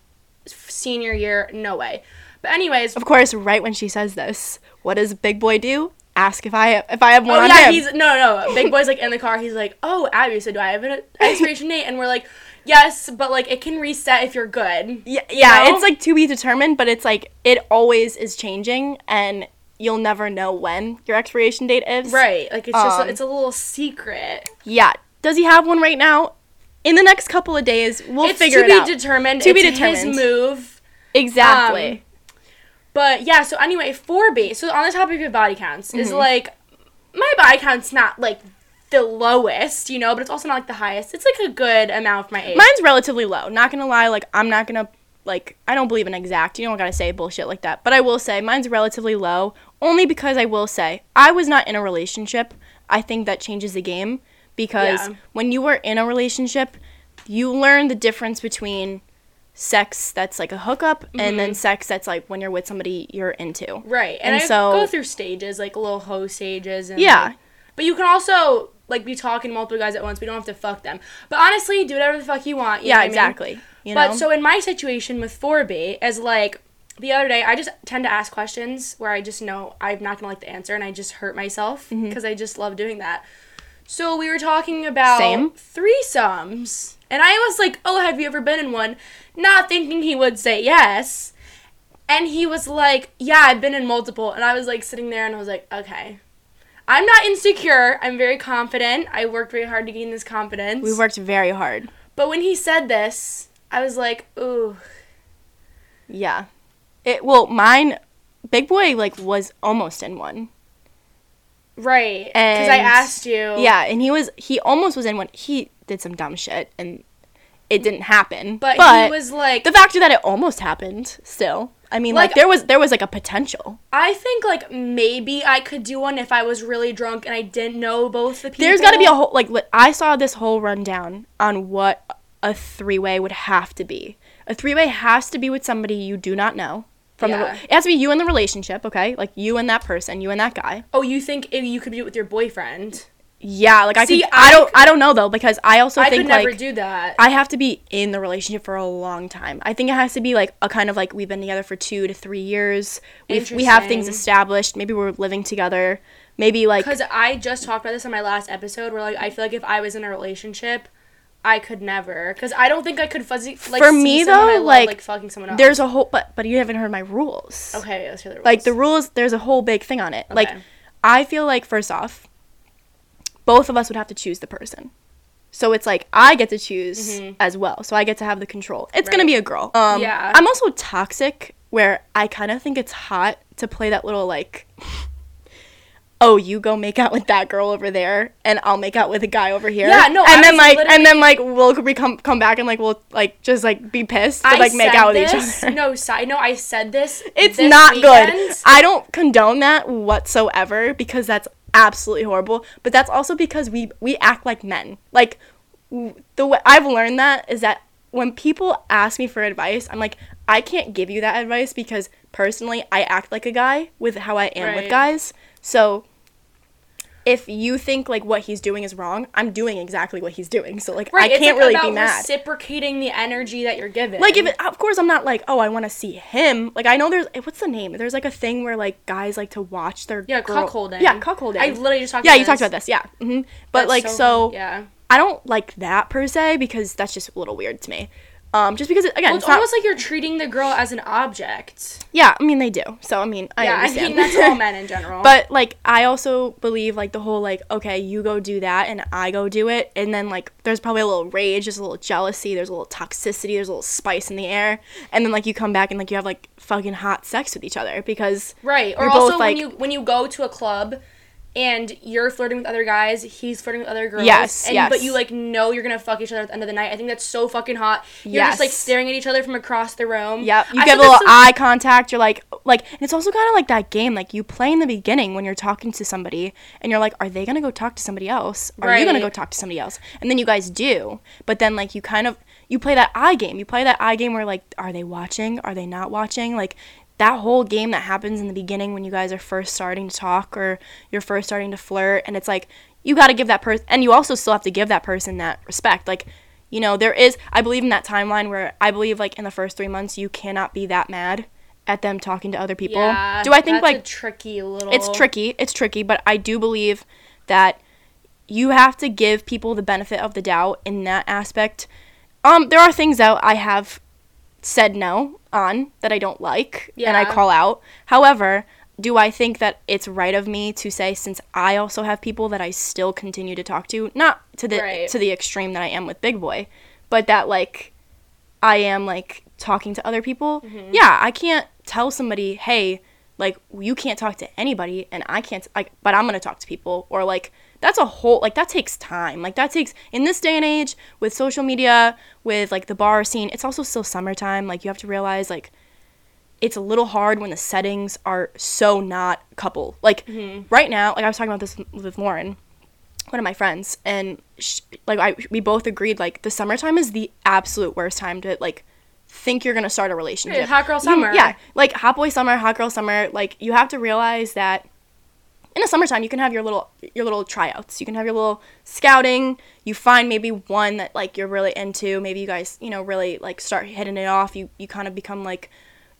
senior year. No way. But anyways, of course, right when she says this, what does Big Boy do? Ask if I if I have one. on yeah, him. he's no no. Big boy's like in the car. He's like, oh Abby, so do I have an expiration date? And we're like, yes, but like it can reset if you're good. yeah, yeah, know? it's like to be determined, but it's like it always is changing, and you'll never know when your expiration date is. Right. Like it's just Um, it's a little secret. Yeah. Does he have one right now? In the next couple of days, we'll it's figure it out. to be determined. To be It's determined. His move. exactly. Um, But yeah. So anyway, 4B. So on the topic of your body counts, is Mm-hmm. like my body count's not like the lowest, you know, but it's also not like the highest. It's like a good amount for my age. Mine's relatively low. Not gonna lie, like I'm not gonna like I don't believe in exact. You don't gotta say bullshit like that. But I will say mine's relatively low, only because I will say I was not in a relationship. I think that changes the game because Yeah. when you are in a relationship, you learn the difference between sex that's like a hookup and then mm-hmm. sex that's like when you're with somebody you're into. Right. And, And I so- go through stages, like little hoe stages and Yeah. like- but you can also like be talking to multiple guys at once. We don't have to fuck them. But honestly, do whatever the fuck you want. you Yeah, what I mean? exactly. You know? But so in my situation with 4B, as like the other day, I just tend to ask questions where I just know I'm not gonna like the answer, and I just hurt myself Mm-hmm. because I just love doing that. So we were talking about Same. threesomes, and I was like, "Oh, have you ever been in one?" Not thinking he would say yes, and he was like, "Yeah, I've been in multiple," and I was like sitting there, and I was like, "Okay." I'm not insecure. I'm very confident. I worked very hard to gain this confidence. we worked very hard. But when he said this, I was like, ooh. Yeah. It well, mine Big Boy like was almost in one. Right. Because I asked you. Yeah, and he was he almost was in one. He did some dumb shit and it didn't happen. But, he was like, the fact that it almost happened still. I mean, like, Like- there was there was like a potential. I think like maybe I could do one if I was really drunk and I didn't know both the people. There's got to be a whole like I saw this whole rundown on what a three way would have to be. A three way has to be with somebody you do not know. From the, Yeah. re- it has to be you in the relationship, okay? Like you and that person, you and that guy. Oh, you think you could do it with your boyfriend? Yeah, like I See, could, I, I don't I don't know though because I also I think could never like do that. I have to be in the relationship for a long time. I think it has to be like a kind of like we've been together for two to three years. We've, we have things established. Maybe we're living together. Maybe like Because I just talked about this in my last episode where like I feel like if I was in a relationship, I could never. Because I don't think I could fuzzy like For me, though, love, like, like fucking someone else. there's a whole but but you haven't heard my rules. okay. Let's hear the rules. Like the rules, there's a whole big thing on it. Like I feel like first off, both of us would have to choose the person. So it's like I get to choose as well. So I get to have the control. It's gonna Mm-hmm. Be a girl. Um, Yeah. I'm also toxic, where I kind of think it's hot to play that little like. Oh, you go make out with that girl over there, and I'll make out with a guy over here. Yeah, no, and I then like, and then like we'll come come back and like we'll like just like be pissed, but I like make out with each other. No, side note, I said this. It's this not weekend. good. I don't condone that whatsoever because that's absolutely horrible. But that's also because we we act like men. Like the way I've learned that is that when people ask me for advice, I'm like I can't give you that advice because personally I act like a guy with how I am with guys. So if you think like what he's doing is wrong, I'm doing exactly what he's doing. So like Right, I can't like, really be mad. Reciprocating the energy that you're given. Like if it, of course I'm not like oh I want to see him. Like I know there's eh, what's the name? There's like a thing where like guys like to watch their yeah, girl- cuckolding. Yeah, cuckolding. I literally just talked. yeah, you talked about this. Yeah. hmm But That's like so, yeah. I don't like that per se because that's just a little weird to me. Um, just because it, again, Well, it's, it's not. almost like you're treating the girl as an object. yeah, I mean they do. So I mean I yeah, I mean that's all men in general. But like I also believe like the whole like okay you go do that and I go do it and then like there's probably a little rage, there's a little jealousy, there's a little toxicity, there's a little spice in the air, and then like you come back and like you have like fucking hot sex with each other because right, or also both, when like- you when you go to a club. And you're flirting with other guys, he's flirting with other girls. Yes, and, yes. But you like know you're gonna fuck each other at the end of the night. I think that's so fucking hot. You're just like staring at each other from across the room. Yep. You I get a little to- eye contact. You're like, like, and it's also kind of like that game. Like you play in the beginning when you're talking to somebody, and you're like, are they gonna go talk to somebody else? Are you gonna go talk to somebody else? And then you guys do, but then like you kind of you play that eye game. You play that eye game where like, are they watching? Are they not watching? Like that whole game that happens in the beginning when you guys are first starting to talk or you're first starting to flirt, and it's like you got to give that person, and you also still have to give that person that respect. Like you know, there is, I believe in that timeline where I believe, like, in the first three months, you cannot be that mad at them talking to other people. Yeah, do I think, like, a tricky little? it's tricky, it's tricky, but I do believe that you have to give people the benefit of the doubt in that aspect. Um, there are things that I have said no on that I don't like and I call out. However, do I think that it's right of me to say since I also have people that I still continue to talk to, not to the Right. to the extreme that I am with Big Boy, but that like I am like talking to other people. Mm-hmm. Yeah, I can't tell somebody, "Hey, like you can't talk to anybody and i can't like but i'm gonna talk to people or like that's a whole like that takes time like that takes in this day and age with social media with like the bar scene it's also still summertime like you have to realize like it's a little hard when the settings are so not couple like mm-hmm. right now like i was talking about this with lauren one of my friends and sh- like I we both agreed like the summertime is the absolute worst time to like think you're gonna start a relationship. Yeah, hot girl You- summer. yeah, like hot boy summer, hot girl summer. Like you have to realize that in the summertime you can have your little your little tryouts. You can have your little scouting. You find maybe one that like you're really into. Maybe you guys you know really like start hitting it off. You you kind of become like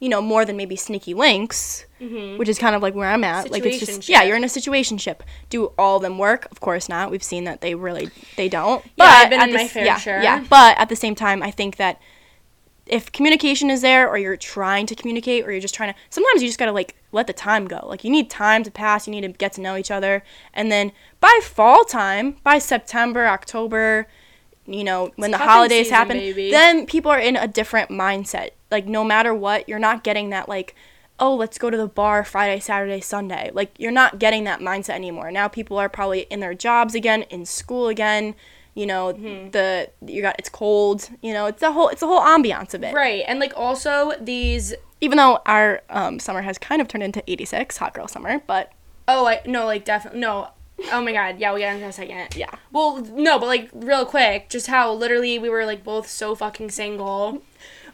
you know more than maybe sneaky links, mm-hmm. which is kind of like where I'm at. Like it's just yeah, you're in a situation ship Do all of them work? Of course not. We've seen that they really they don't. Yeah, I've been in my fair yeah, share. Yeah, but at the same time, I think that if communication is there or you're trying to communicate or you're just trying to sometimes you just gotta like let the time go. Like you need time to pass you need to get to know each other. And then by fall time by september october you know when the holidays season, happen baby. then people are in a different mindset. Like no matter what you're not getting that like oh let's go to the bar friday saturday sunday. Like you're not getting that mindset anymore. Now people are probably in their jobs again in school again you know Mm-hmm. the you got it's cold you know it's a whole it's a whole ambiance of it Right. And like also these even though our um, summer has kind of turned into 86 hot girl summer but oh I no like definitely no. Oh my god, yeah, we'll get into a second. yeah Well, no, but like real quick, just how literally we were like both so fucking single.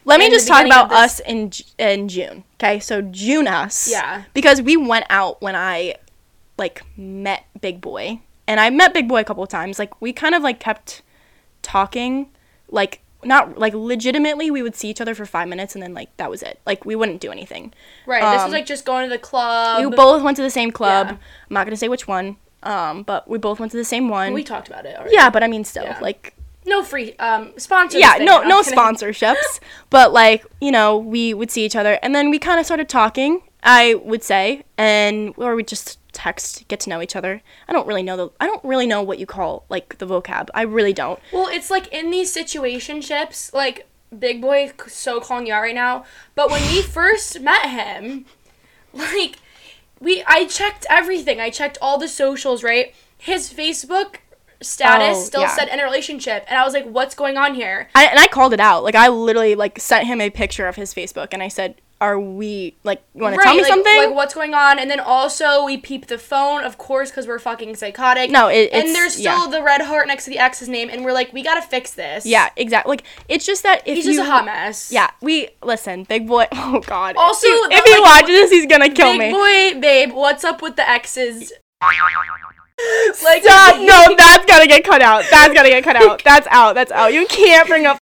let me just talk about us in in june okay so june us Yeah. because we went out when i like met big boy and i met big boy a couple of times like we kind of like kept talking like not like legitimately we would see each other for five minutes and then like that was it like we wouldn't do anything Right. this Um, was like just going to the club. we both went to the same club Yeah. i'm not gonna say which one um but we both went to the same one we talked about it already. yeah but i mean still Yeah. like No free um sponsors. yeah, no, no sponsorships, but like you know, we would see each other, and then we kind of started talking. I would say, and or we just text, get to know each other. I don't really know the, I don't really know what you call like the vocab. I really don't. Well, it's like in these situationships, like Big Boy so calling you out right now. But when we first met him, like we, I checked everything. I checked all the socials. Right, his Facebook status Oh, still yeah. said in a relationship, and I was like, "What's going on here?" I, and I called it out. Like I literally like sent him a picture of his Facebook, and I said, "Are we like you want to tell me like, something?" Like what's going on? And then also we peep the phone, of course, because we're fucking psychotic. No, it- it's- and there's still yeah. the red heart next to the ex's name, and we're like, we gotta fix this. yeah, exactly. Like it's just that if he's you just a hot mess. yeah, we listen, big boy. Oh God. Also, if, the- if he like, watches this, he's gonna kill me. Big me. boy, babe, what's up with the exes? like, Stop. No, that's gotta get cut out. That's gotta get cut out. That's out. That's out. You can't bring up.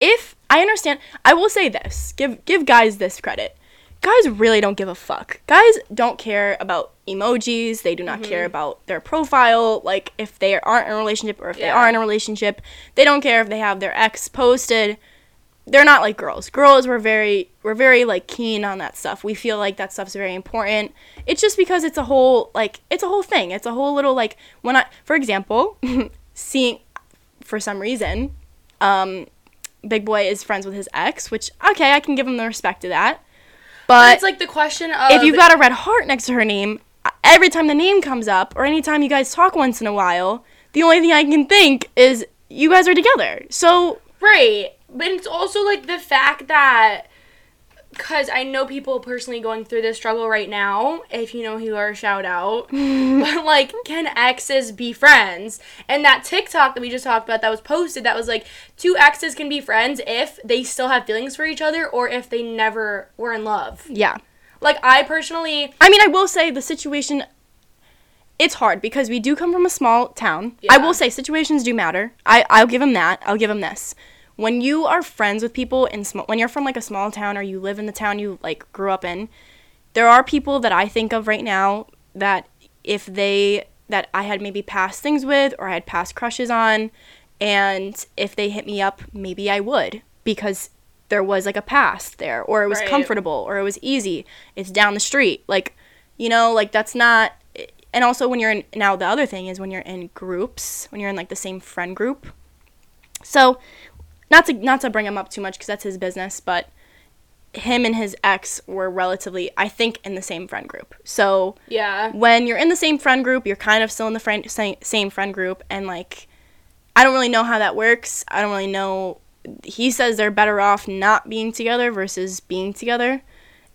If I understand, I will say this. Give give guys this credit. Guys really don't give a fuck. Guys don't care about emojis. They do not Mm-hmm. care about their profile. Like if they aren't in a relationship or if they are in a relationship, they don't care if they have their ex posted. They're not like girls. Girls were very we're very like keen on that stuff. We feel like that stuff's very important. It's just because it's a whole like it's a whole thing. It's a whole little like when I for example, seeing for some reason, um Big Boy is friends with his ex, which okay, I can give him the respect to that. But But it's like the question of if you've got a red heart next to her name, every time the name comes up or anytime you guys talk once in a while, the only thing I can think is you guys are together. So right, but it's also like the fact that because I know people personally going through this struggle right now. If you know who you are, shout out. but like, can exes be friends? And that TikTok that we just talked about that was posted that was like two exes can be friends if they still have feelings for each other or if they never were in love. yeah. Like I personally, I mean, I will say the situation. It's hard because we do come from a small town. I will say situations do matter. I I'll give him that. I'll give him this. When you are friends with people in small, when you're from like a small town or you live in the town you like grew up in, there are people that I think of right now that if they that I had maybe past things with or I had past crushes on, and if they hit me up, maybe I would because there was like a past there or it was Right. comfortable or it was easy. It's down the street. Like, you know, like that's not and also when you're in now the other thing is when you're in groups, when you're in like the same friend group. So, not to not to bring him up too much cuz that's his business, but him and his ex were relatively, I think, in the same friend group. So Yeah. when you're in the same friend group, you're kind of still in the friend same, friend group, and like, I don't really know how that works. I don't really know. He says they're better off not being together versus being together,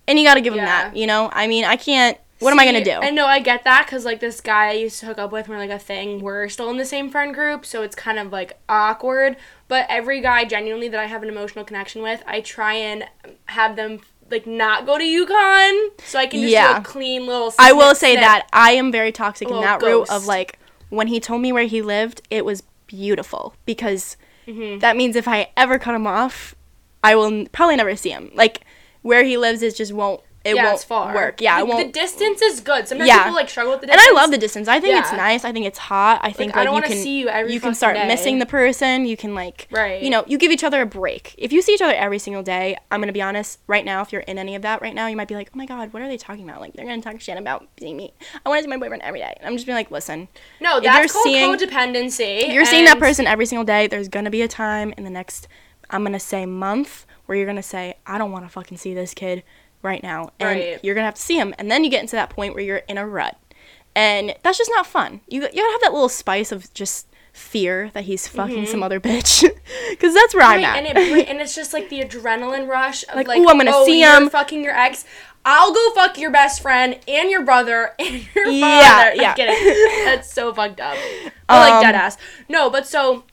and you got to give him that. You know, I mean, I can't. What am I gonna do? I know I get that because like this guy I used to hook up with, when like a thing. We're still in the same friend group, so it's kind of like awkward. But every guy genuinely that I have an emotional connection with, I try and have them like not go to UConn, so I can just Yeah. do a clean little. I will say that I am very toxic in that route of like when he told me where he lived, it was beautiful because Mm-hmm. that means if I ever cut him off, I will n- probably never see him. Like where he lives is just won't it yeah, won't far. work. Yeah, the, it won't. The distance is good. Sometimes Yeah. people like struggle with the distance. and. I love the distance. I think it's nice. I think it's hot. I think I like, don't you can see you every can start day. missing the person. You can like Right. You know, you give each other a break. If you see each other every single day, I'm gonna be honest. Right now, if you're in any of that right now, you might be like, oh my god, what are they talking about? Like they're gonna talk shit about seeing me. I want to see my boyfriend every day. And I'm just being like, listen, No, that's you're called seeing- codependency. If you're seeing that person every single day. There's gonna be a time in the next, I'm gonna say month, where you're gonna say, I don't want to fucking see this kid right now, and Right. you're gonna have to see him, and then you get into that point where you're in a rut, and that's just not fun. You you gotta have that little spice of just fear that he's fucking some other bitch, because that's where I'm Mm-hmm. At. and it and it's just like the adrenaline rush of Like, like, ooh, I'm gonna oh, see him. fucking your ex. I'll go fuck your best friend and your brother and your father. Yeah, I'm yeah. That's so fucked up. But like Um, dead ass. No, but so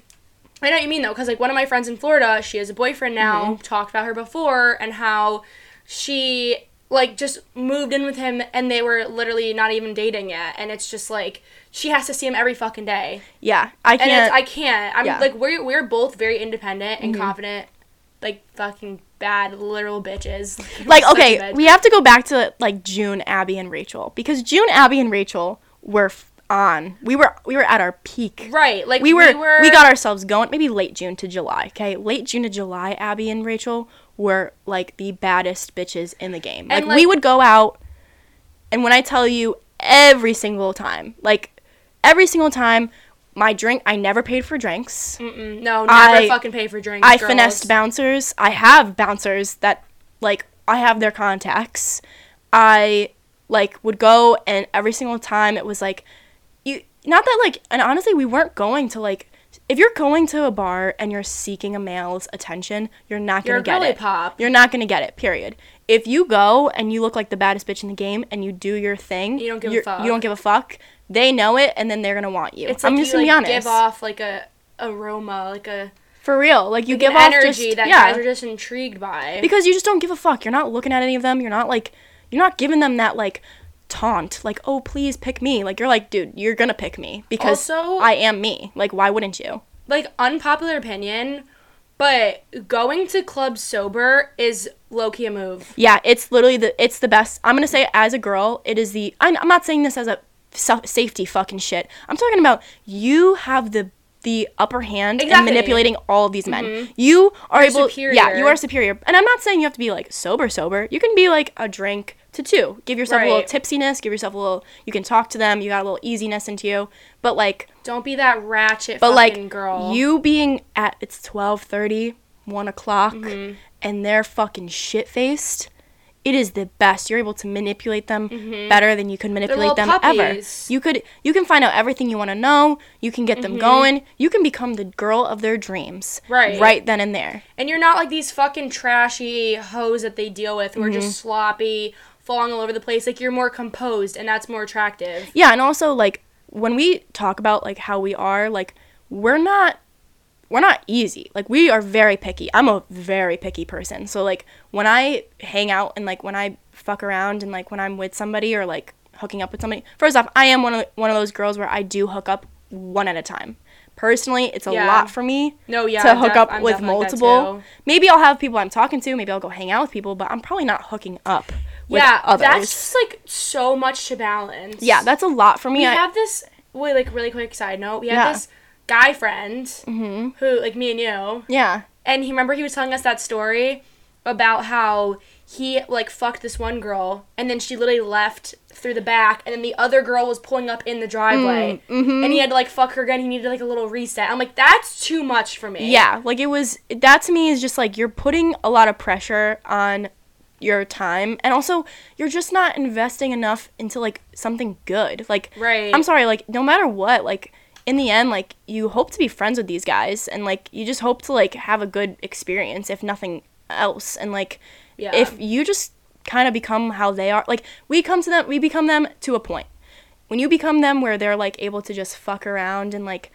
I know what you mean though, because like one of my friends in Florida, she has a boyfriend now. Mm-hmm. Talked about her before and how she like just moved in with him and they were literally not even dating yet, and it's just like she has to see him every fucking day. yeah, I can't. I can't. I'm Yeah. like we're we're both very independent and mm-hmm. confident, like fucking bad literal bitches. like okay we have to go back to like june abby and rachel because june abby and rachel were f- on we were we were at our peak right like we were, we got ourselves going maybe late june to july okay late june to july abby and rachel were like the baddest bitches in the game like, And, we would go out and when i tell you every single time like every single time my drink i never paid for drinks Mm-mm, no never I- fucking pay for drinks. I girls. finessed bouncers. I have bouncers that like I have their contacts. I like would go and every single time it was like you not that like and honestly we weren't going to like if you're going to a bar and you're seeking a male's attention, you're not gonna a get girly it. pop. You're not gonna get it. Period. If you go and you look like the baddest bitch in the game and you do your thing, You don't give a fuck. You don't give a fuck. They know it, and then they're gonna want you. It's I'm you just gonna like, be honest. give off like a aroma, like a For real, like you like give an off energy just that yeah. guys are just intrigued by. because you just don't give a fuck. You're not looking at any of them. You're not like you're not giving them that like taunt like oh please pick me. Like you're like dude you're gonna pick me because Also- I am me. Like why wouldn't you? Like unpopular opinion, but going to clubs sober is low key a move. yeah it's literally the it's the best. I'm gonna say as a girl it is the I'm, I'm not saying this as a sa- safety fucking shit. I'm talking about you have the the upper hand in Exactly. manipulating all of these men. Mm-hmm. You are You're able yeah you are superior. And I'm not saying you have to be like sober sober. You can be like a drink to two give yourself a little tipsiness give yourself a little you can talk to them you got a little easiness into you but like Don't be that ratchet but fucking like girl. you being at it's 12:30 1 o'clock Mm-hmm. and they're fucking shit faced it is the best you're able to manipulate them better than you could manipulate them ever you could you can find out everything you want to know you can get them going you can become the girl of their dreams Mm-hmm. Right. right then and there And you're not like these fucking trashy hoes that they deal with who are Mm-hmm. just sloppy, falling all over the place. Like you're more composed and that's more attractive. Yeah, and also like when we talk about like how we are, like we're not we're not easy. Like we are very picky. I'm a very picky person. So like when I hang out and like when I fuck around and like when I'm with somebody or like hooking up with somebody, first off, I am one of one of those girls where I do hook up one at a time. Personally, it's a Yeah. lot for me No, yeah, to hook def- up I'm with like multiple. Maybe I'll have people I'm talking to. Maybe I'll go hang out with people, but I'm probably not hooking up yeah, others. that's just like so much to balance. yeah, that's a lot for me. we I- have this. Wait, like really quick side note. We have Yeah. this guy friend Mm-hmm. who, like me and you, yeah. and he remember he was telling us that story about how he like fucked this one girl and then she literally left through the back and then the other girl was pulling up in the driveway Mm, and he had to like fuck her again he needed like a little reset i'm like that's too much for me Yeah, like it was that to me is just like you're putting a lot of pressure on your time and also you're just not investing enough into like something good like Right. i'm sorry like no matter what like in the end like you hope to be friends with these guys and like you just hope to like have a good experience if nothing else and like Yeah. if you just kind of become how they are like we come to them we become them to a point when you become them where they're like able to just fuck around and like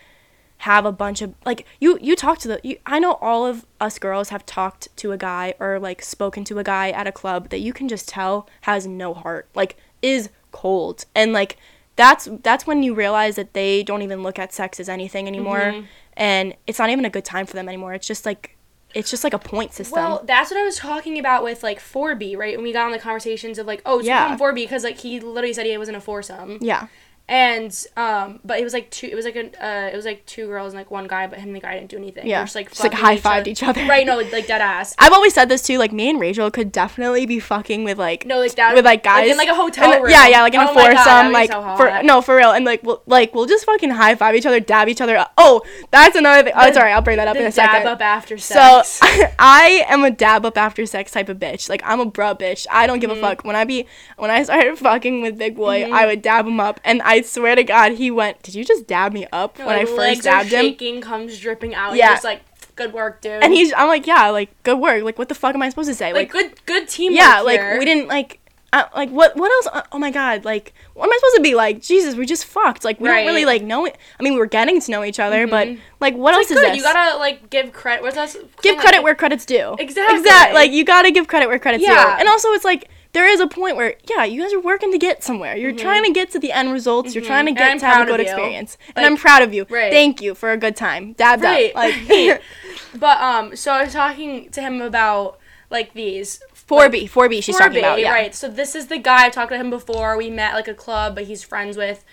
have a bunch of like you you talk to the you, I know all of us girls have talked to a guy or like spoken to a guy at a club that you can just tell has no heart like is cold and like that's that's when you realize that they don't even look at sex as anything anymore Mm-hmm. and it's not even a good time for them anymore it's just like it's just like a point system Well, that's what I was talking about with like 4B, right? When we got on the conversations of like, oh, it's Yeah. yeah. 4B because like he literally said he wasn't a foursome. yeah And um, but it was like two. It was like a. Uh, it was like two girls and like one guy, but him and the guy didn't do anything. Yeah. were just like Just, like, high-fived each other. Right? No, like dead ass. I've always said this too. Like me and Rachel could definitely be fucking with like No, like that with like guys like in like a hotel And, room. Yeah, yeah, like in a Oh God, foursome, like so for no for real, and like we'll like we'll just fucking high five each other, dab each other. Up. Oh, that's another thing. Oh, The- sorry, I'll bring that up in a dab second. up after sex. So. I am a dab up after sex type of bitch. Like I'm a bruh bitch. I don't give Mm-hmm. a fuck. When I be when I started fucking with Big Boy, I would dab him up, and I swear to God, he went. Did you just dab me up when I first dabbed him? shaking, comes dripping out. Yeah. Just like good work, dude. And he's, I'm like, yeah, like good work. Like what the fuck am I supposed to say? like, good, good teamwork. yeah like here. we didn't like uh, like what what else uh, oh my god like what am i supposed to be like jesus we just fucked like we don't really like know it i mean we were getting to know each other but like what else like, is good. this You gotta like give credit. What's that? give credit where credit's due Exactly. exact like you gotta give credit where credit's due Yeah. and also it's like there is a point where yeah you guys are working to get somewhere you're trying to get to the end results you're trying to get to have a good experience and i'm proud of you right. thank you for a good time dabbed Right, up like. But um, so I was talking to him about like these 4b 4b she's talking 4B, about yeah right. So this is the guy I've talked to him before. We met like a club, but he's friends with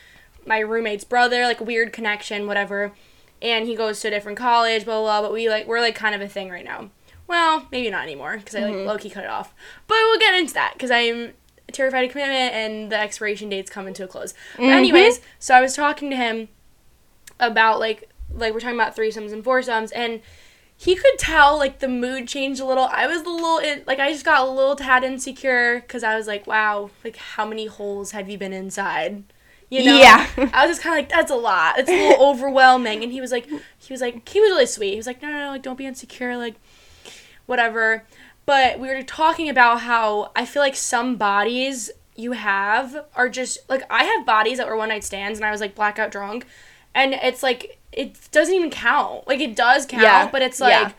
my roommate's brother, like weird connection, whatever. And he goes to a different college, blah blah. blah but we like we're like kind of a thing right now. Well, maybe not anymore because I like Mm-hmm. low key cut it off. But we'll get into that because I'm terrified of commitment and the expiration date's coming to a close. But Mm-hmm. anyways, so I was talking to him about like like we're talking about threesomes and foursomes and he could tell like the mood changed a little. I was a little in, like I just got a little tad insecure because I was like, wow, like how many holes have you been inside? You know? Yeah. I was just kind of like, that's a lot. It's a little overwhelming. And he was like, he was like, he was really sweet. He was like, no, no, no, like don't be insecure, like whatever. But we were talking about how I feel like some bodies you have are just like I have bodies that were one night stands and I was like blackout drunk, and it's like it doesn't even count. Like it does count, Yeah, but it's yeah. like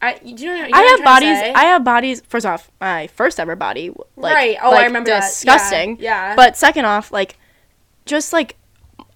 I you know, you know I have bodies. I have bodies. First off, my first ever body, like, Right. Oh, I like, remember that. Yeah, disgusting. yeah. But second off, like, just like,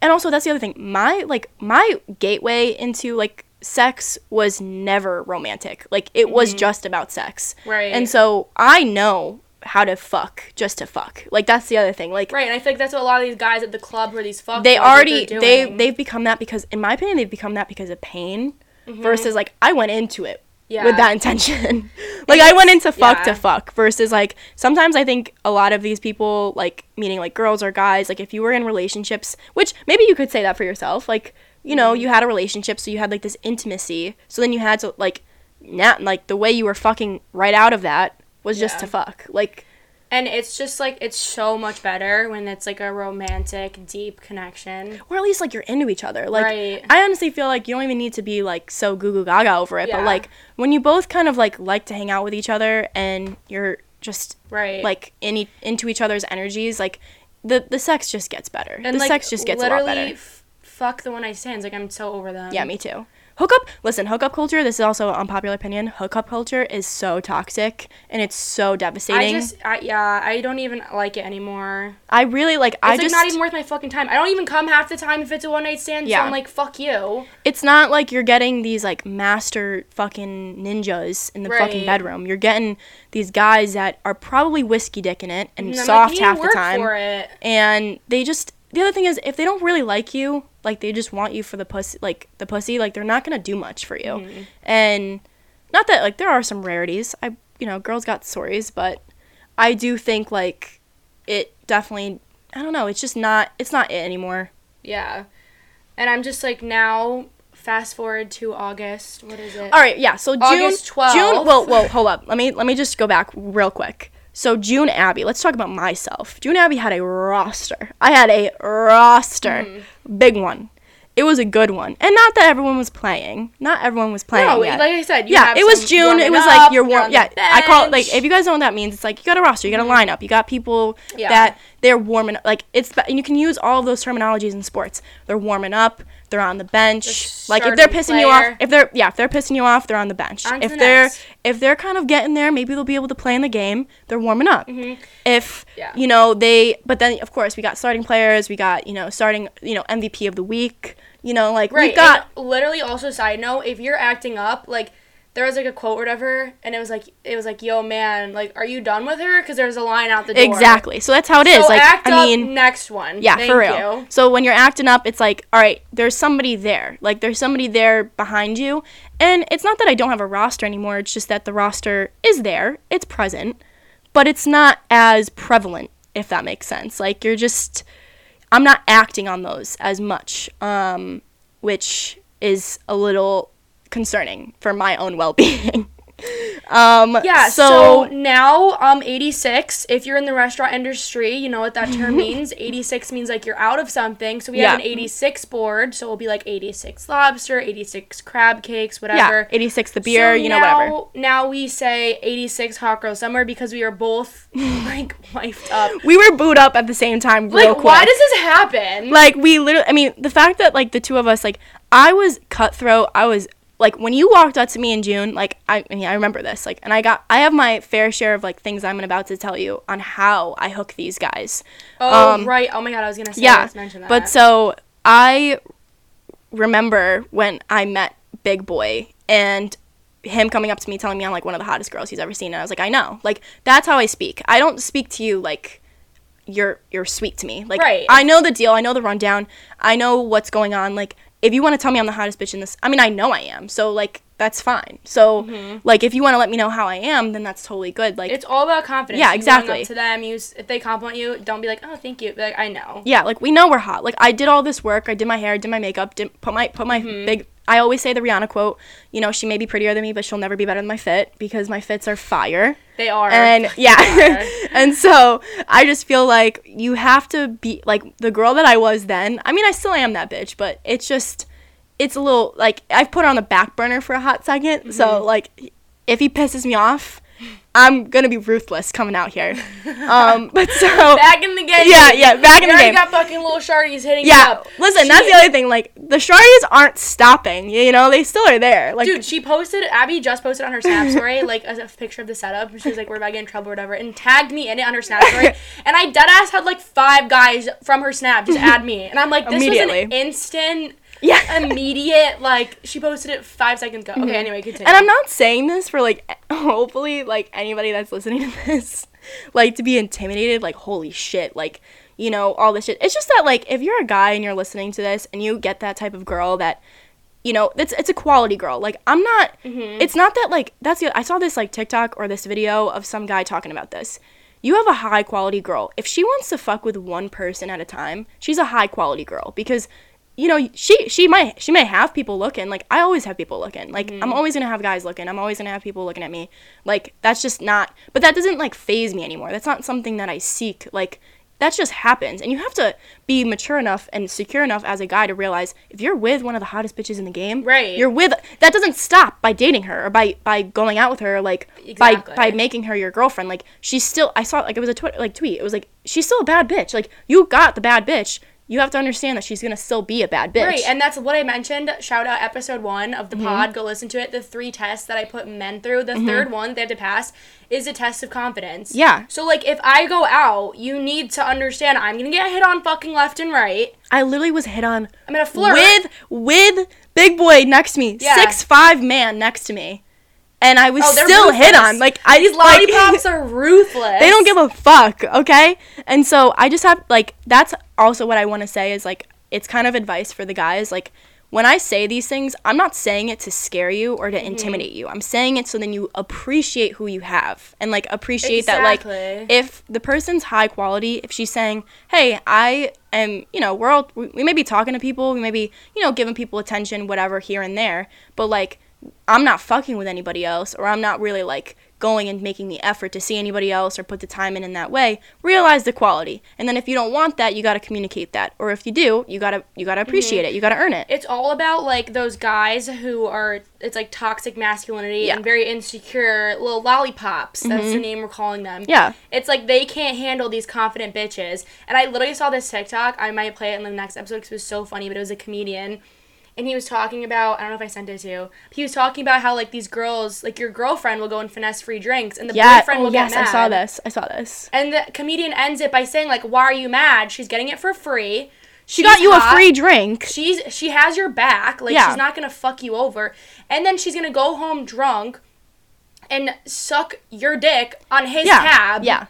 and also that's the other thing. My like my gateway into like sex was never romantic. Like it was just about sex. Mm-hmm. Right. And so I know how to fuck just to fuck. Like that's the other thing. Like right, and I feel like that's what a lot of these guys at the club where these fuck they already they they've become that because in my opinion they've become that because of pain versus like I went into it Mm-hmm. Yeah. with that intention. like I went into fuck to fuck versus like sometimes I think a lot of these people like meaning like girls or guys like if you were in relationships which maybe you could say that for yourself like you know you had a relationship so you had like this intimacy so then you had to like not like the way you were fucking right out of that was just Yeah. to fuck like and it's just like it's so much better when it's like a romantic, deep connection. or at least like you're into each other. Like Right. I honestly feel like you don't even need to be like so goo goo gaga over it, but like when you both kind of like like to hang out with each other and you're just Right. like in e- into each other's energies, like the the sex just gets better. and the like sex just gets a lot better. f- fuck the one night stands. Like I'm so over them. Yeah, me too. Hookup, listen, hookup culture, this is also an unpopular opinion. Hookup culture is so toxic and it's so devastating. I just, I, yeah, I don't even like it anymore. I really like It's I like just not even worth my fucking time. I don't even come half the time if it's a one night stand. Yeah. So I'm like, fuck you. it's not like you're getting these like master fucking ninjas in the fucking Right. bedroom. You're getting these guys that are probably whiskey dicking it and, And soft like, half the time. For it. And they just the other thing is if they don't really like you, like they just want you for the pussy like the pussy, like they're not gonna do much for you. Mm-hmm. And not that like there are some rarities. I you know, girls got stories, but I do think like it definitely I don't know, it's just not it's not it anymore. Yeah. And I'm just like now fast forward to August. What is it? All right, yeah. So June, August 12th. June. Well, well, hold up. Let me let me just go back real quick. So June Abby. Let's talk about myself. June Abby had a roster. I had a roster, Mm-hmm. big one. It was a good one, and not that everyone was playing. Not everyone was playing. No, yet. like I said, you yeah, it was June. It was up, like you're you're warm. Yeah, the I call it like if you guys know what that means, it's like you got a roster, you got a lineup, you got people Yeah. that they're warming. Up. Like it's and you can use all of those terminologies in sports. They're warming up. They're on the bench. Like if they're pissing you off, if they're yeah, if they're pissing you off, they're on the bench. On if the they're next. if they're kind of getting there, maybe they'll be able to play in the game. They're warming up. If Mm-hmm. Yeah. you know they, but then of course we got starting players. We got you know starting you know MVP of the week. You know like Right. we've got and literally also side note, if you're acting up, like there was like a quote or whatever, and it was like it was like, "Yo, man, like, are you done with her?" Because there's a line out the door. exactly. So that's how it is. So like I mean. next one. Yeah, Thank for real. You. So when you're acting up, it's like, all right, there's somebody there. Like there's somebody there behind you. And it's not that I don't have a roster anymore. It's just that the roster is there. It's present, but it's not as prevalent if that makes sense. Like you're just I'm not acting on those as much. Um which is a little concerning for my own well-being. um Yeah, so, so, now um 86, if you're in the restaurant industry, you know what that term means. 86 means like you're out of something. So we have an 86 board, so it'll be like 86 lobster, 86 crab cakes, whatever. yeah, whatever. 86 the beer, So you know now, whatever. Now we say 86 hot girl summer because we are both like wifed up. We were booed up at the same time real Like, quick. why does this happen? like we literally i mean the fact that like the two of us like i was cutthroat i was like when you walked up to me in june like i, I mean i remember this like and i got i have my fair share of like things i'm about to tell you on how i hook these guys oh, um, right. Oh my god, I was gonna say, yeah mention that. but so i remember when i met big boy and him coming up to me telling me i'm like one of the hottest girls he's ever seen and i was like i know like that's how i speak i don't speak to you like you're you're sweet to me. Like Right. I know the deal. I know the rundown. I know what's going on. Like if you want to tell me I'm the hottest bitch in this, I mean I know I am. So like that's fine. So like if you want to let me know how I am, then that's totally good. Like Mm-hmm. it's all about confidence. Yeah, exactly. To them, you if they compliment you, don't be like, oh, thank you. Be like, I know. yeah, like we know we're hot. Like I did all this work. I did my hair, did my makeup, did put my put my Mm-hmm. big. I always say the Rihanna quote. You know, she may be prettier than me, but she'll never be better than my fit because my fits are fire. They are. and yeah and so i just feel like you have to be like the girl that i was then i mean i still am that bitch but it's just it's a little like i've put her on the back burner for a hot 2nd Mm-hmm. so like if he pisses me off i'm gonna be ruthless coming out here um but so back in the game. yeah yeah back in the already game got fucking little shardies hitting yeah up. listen She- that's the other thing like the shorties aren't stopping you know they still are there like Dude, she posted. Abby just posted on her Snap story like a, a picture of the setup, and she was like, "We're about to get in trouble or whatever," and tagged me in it on her Snap story. and I dead ass had like five guys from her Snap just add me, and I'm like, "This was an instant, yeah immediate." Like she posted it five seconds ago. Okay, mm-hmm. anyway, continue. And I'm not saying this for like hopefully like anybody that's listening to this like to be intimidated like holy shit like you know all this shit. It's just that like if you're a guy and you're listening to this and you get that type of girl that you know it's it's a quality girl. Like I'm not mm-hmm. it's not that like that's the I saw this like TikTok or this video of some guy talking about this. You have a high quality girl. If she wants to fuck with one person at a time, she's a high quality girl because you know she she might she may have people looking. Like i always have people looking. Like i'm mm-hmm. always gonna have guys looking. I'm always gonna have people looking at me. Like that's just not but that doesn't like phase me anymore. That's not something that i seek. Like that just happens. And you have to be mature enough and secure enough as a guy to realize if you're with one of the hottest bitches in the game Right. you're with that doesn't stop by dating her or by by going out with her like Exactly. by by making her your girlfriend. Like she's still i saw like it was a twitter like tweet. It was like she's still a bad bitch. Like you got the bad bitch you have to understand that she's gonna still be a bad bitch Right, and that's what I mentioned. Shout out episode one of the mm-hmm. pod. Go listen to it. The three tests that I put men through. The mm-hmm. third one they have to pass is a test of confidence. Yeah. So like, if I go out, you need to understand I'm gonna get hit on fucking left and right. I literally was hit on I'm gonna flirt. with with big boy next to me, Yeah. six five man next to me, and I was Oh, still hit on. Like I These like, lollipops are ruthless. they don't give a fuck, okay? And so I just have like that's also what I want to say is like it's kind of advice for the guys like when I say these things, I'm not saying it to scare you or to mm-hmm. intimidate you. I'm saying it so then you appreciate who you have and like appreciate that like if the person's high quality, if she's saying, "Hey, I am," you know, we're all we, we may be talking to people, we may be, you know, giving people attention, whatever here and there, but like I'm not fucking with anybody else or I'm not really like going and making the effort to see anybody else or put the time in in that way realize the quality. And then if you don't want that you got to communicate that. Or if you do you got to you got to mm-hmm. appreciate it. You got to earn it. It's all about like those guys who are it's like toxic masculinity Yeah. and very insecure little lollipops that's the mm-hmm. name we're calling them. Yeah. It's like they can't handle these confident bitches. And i literally saw this tiktok. I might play it in the next episode because it was so funny but it was a comedian and he was talking about i don't know if i sent it to you he was talking about how like these girls like your girlfriend will go and finesse free drinks and the yeah boyfriend oh, will yes get mad Yes, i saw this i saw this. And the comedian ends it by saying like why are you mad? She's getting it for free. She got you hot. a free drink. She's she has your back. Like Yeah. she's not gonna fuck you over. And then she's gonna go home drunk and suck your dick on his yeah tab yeah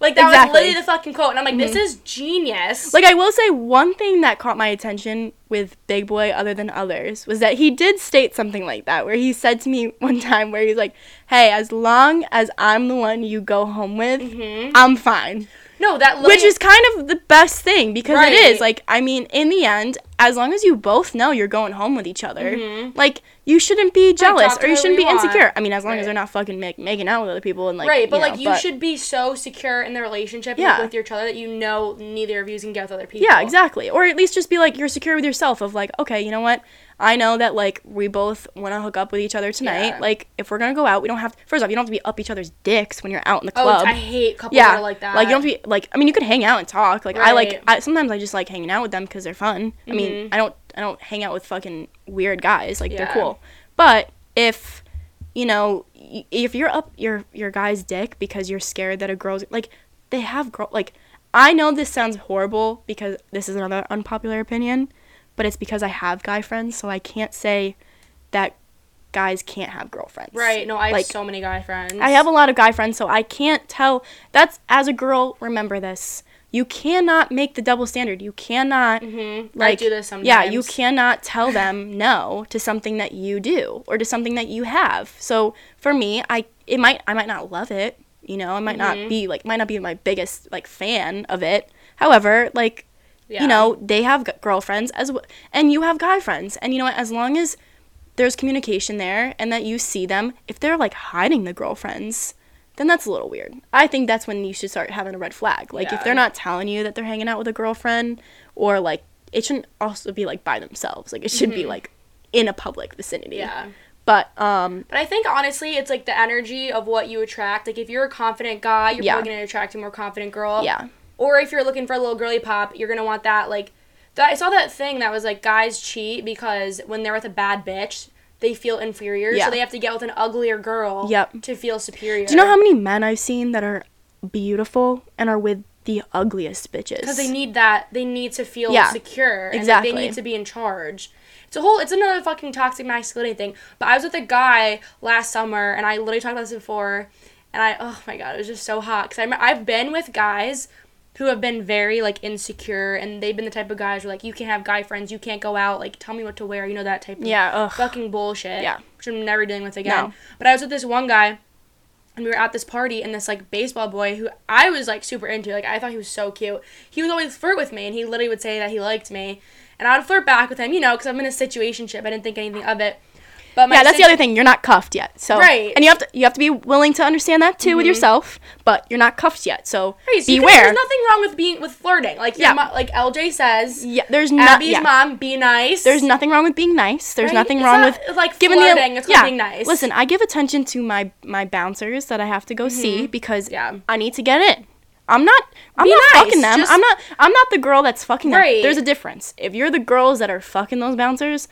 like that Exactly. Mm-hmm. was literally the fucking quote and i'm like this is genius Like I will say one thing that caught my attention with Big Boy other than others was that he did state something like that where he said to me one time where he's like, "Hey, as long as I'm the one you go home with, I'm fine." no that Which is kind of the best thing because it Right. is like I mean, in the end, as long as you both know you're going home with each other, like you shouldn't be jealous talk or you shouldn't be insecure. want. I mean, as long Right. as they're not fucking make, making out with other people and like right but you know, like you should be so secure in the relationship like, Yeah. with each other that you know neither of you can get with other people Yeah, exactly. Or at least just be like you're secure with yourself of like, okay, you know what? I know that like we both want to hook up with each other tonight. Yeah. Like if we're going to go out, we don't have first off, you don't have to be up each other's dicks when you're out in the oh club. i hate couples yeah. that are like that Like you don't have to be like I mean you could hang out and talk. Like I like I sometimes I just like hanging out with them cuz they're fun. I mean. Mm-hmm. I don't I don't hang out with fucking weird guys. Like they're cool. But if you know, if you're up your your guy's dick because you're scared that a girl's like they have girl like I know this sounds horrible because this is another unpopular opinion, but it's because I have guy friends, so I can't say that guys can't have girlfriends. right no i have Like, so many guy friends I have a lot of guy friends, so I can't tell. That's as a girl, remember this. You cannot make the double standard. You cannot mm-hmm. i like do this sometimes yeah, you cannot tell them no to something that you do or to something that you have. So for me, I it might I might not love it, you know, I might Mhm. not be like might not be my biggest like fan of it. However, like Yeah. you know, they have g- girlfriends as well, and you have guy friends, and you know what? As long as there's communication there and that you see them, if they're like hiding the girlfriends, then that's a little weird. I think that's when you should start having a red flag. Like if they're not telling you that they're hanging out with a girlfriend, or like it shouldn't also be like by themselves. Like it should be like in a public vicinity. Mm-hmm. yeah But um, But I think honestly, it's like the energy of what you attract. Like if you're a confident guy, you're Yeah. probably gonna attract a more confident girl. yeah, Or if you're looking for a little girly pop, you're gonna want that. Like, I saw that thing that was like guys cheat because when they're with a bad bitch, they feel inferior, Yeah. so they have to get with an uglier girl. Yep. To feel superior. do you know how many men I've seen that are beautiful and are with the ugliest bitches? Because they need that. They need to feel Yeah, secure. And exactly. they need to be in charge. It's a whole. It's another fucking toxic masculinity thing. But I was with a guy last summer, and I literally talked about this before, and I oh my god, it was just so hot. Because I've been with guys who have been very like insecure, and they've been the type of guys where like you can't have guy friends, you can't go out, like tell me what to wear, you know that type of Yeah, ugh. fucking bullshit. Yeah. which I'm never dealing with again. No. But I was with this one guy and we were at this party and this like baseball boy who I was like super into like I thought he was so cute. He would always flirt with me and he literally would say that he liked me and I would flirt back with him, you know, because I'm in a situationship. I didn't think anything of it. But my yeah, that's the other thing. You're not cuffed yet, so Right. And you have to you have to be willing to understand that too with yourself. But you're not cuffed yet, so Right, so can- beware. there's nothing wrong with being with flirting. Like Yeah. mo- like LJ says, yeah, there's not. Abby's Yeah. mom, be nice. There's nothing wrong with being nice. There's Right? nothing It's wrong not, with like giving flirting. the it's called being nice. Listen, I give attention to my my bouncers that I have to go see because Mm-hmm. Yeah. I need to get in. I'm not. I'm Be not nice, fucking them. just- I'm not. I'm not the girl that's fucking them. Right. There's a difference. If you're the girls that are fucking those bouncers,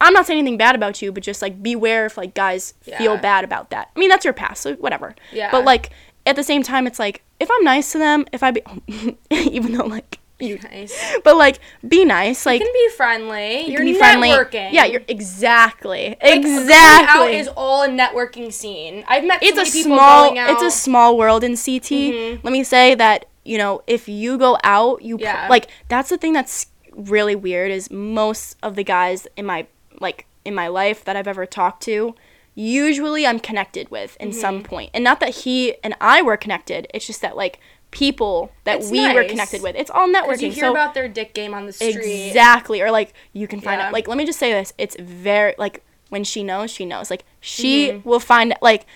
I'm not saying anything bad about you, but just like beware if like guys feel bad about that. I mean, that's your past, so whatever. Yeah. But like at the same time, it's like if I'm nice to them, if I be, even though like you, nice. but like be nice, like You can be friendly. you You're can be friendly. networking. Yeah, you're exactly, Like, going exactly. out is all a networking scene. I've met it's so a people small, going out. it's a small world in CT. Mhm. Let me say that you know if you go out, you pr- Yeah. like that's the thing that's really weird is most of the guys in my like in my life that I've ever talked to, usually I'm connected with in Mm-hmm. some point. And not that he and I were connected, it's just that like people that It's we were connected with. It's all networking. You hear so about their dick game on the street. Exactly. Or like you can find Yeah. out like let me just say this. It's very like when she knows, she knows. Like she Mm-hmm. will find like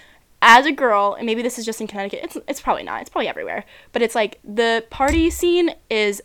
as a girl, and maybe this is just in Connecticut. It's it's probably not. It's probably everywhere. But it's like the party scene is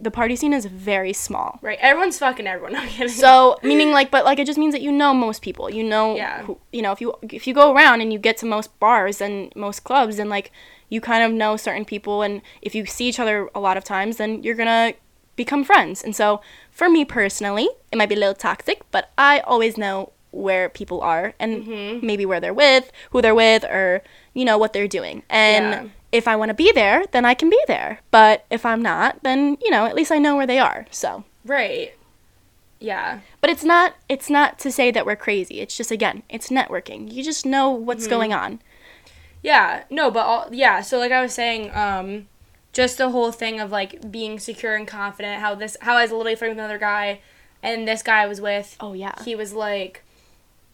the party scene is very small. Right. Everyone's fucking everyone. I'm kidding. So meaning like, but like it just means that you know most people. You know, Yeah. who, you know if you if you go around and you get to most bars and most clubs and like you kind of know certain people and if you see each other a lot of times, then you're gonna become friends. And so for me personally, it might be a little toxic, but I always know where people are and Mm-hmm. maybe where they're with, who they're with, or you know what they're doing. And Yeah. If I want to be there, then I can be there. But if I'm not, then you know at least I know where they are. So. right. Yeah. But it's not it's not to say that we're crazy. It's just again, it's networking. You just know what's Mm-hmm. going on. Yeah, no, but all, yeah, so like I was saying, um, just the whole thing of like being secure and confident. How this, how I was literally flirting with another guy, and this guy I was with, Oh yeah. he was like,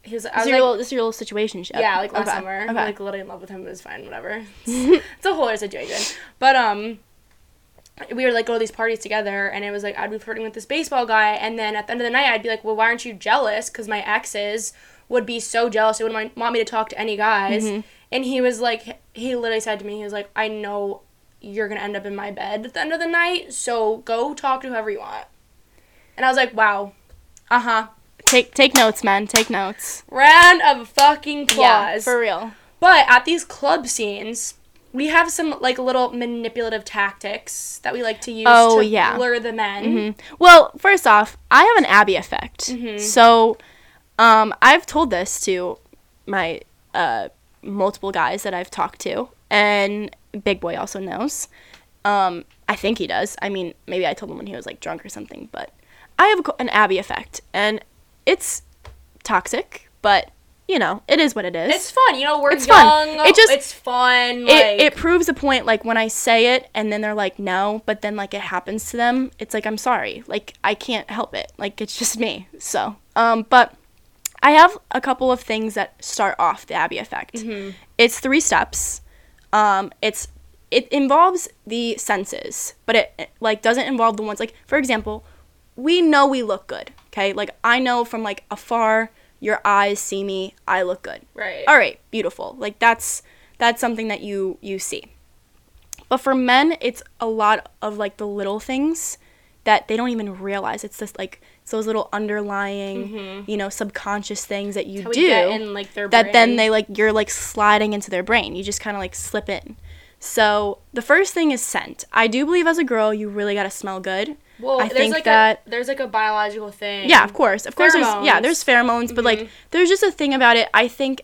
he was, I This was is your like, little, this is your little situation ship. yeah, like last Okay, summer, Okay. like literally in love with him. It was fine, whatever. It's, it's a whole other situation, but um. We would like go to these parties together, and it was like I'd be flirting with this baseball guy, and then at the end of the night, I'd be like, "Well, why aren't you jealous?" Because my exes would be so jealous; they wouldn't want me to talk to any guys. Mm-hmm. And he was like, he literally said to me, he was like, "I know you're gonna end up in my bed at the end of the night, so go talk to whoever you want." And I was like, "Wow, uh huh." Take take notes, man. Take notes. Round of fucking applause. Yeah, for real. But at these club scenes, we have some like little manipulative tactics that we like to use Oh, to yeah. lure the men. Mhm. Well, first off, I have an Abby effect. Mm-hmm. So, um, I've told this to my uh, multiple guys that I've talked to, and Big Boy also knows. Um, I think he does. I mean, maybe I told him when he was like drunk or something, but I have an Abby effect, and it's toxic, but you know, it is what it is. It's fun, you know. We're It's fun. It just- it's fun. Like, it, it proves a point like when i say it and then they're like no but then like it happens to them it's like i'm sorry like i can't help it like it's just me so um but i have a couple of things that start off the abby effect it's three steps um it's it involves the senses but it, it like doesn't involve the ones like for example we know we look good okay? Like i know from like afar your eyes see me i look good. Right. all right beautiful. Like that's that's something that you you see. But for men it's a lot of like the little things that they don't even realize. It's just like it's those little underlying you know subconscious things that you do in like their that then they like you're like sliding into their brain. You just kind of like slip in so the first thing is scent i do believe as a girl you really got to smell good Well, i there's think like that a there's like a biological thing. yeah, of course. Of course there's yeah, Pheromones. Mm-hmm. there's pheromones, but like there's just a thing about it. I think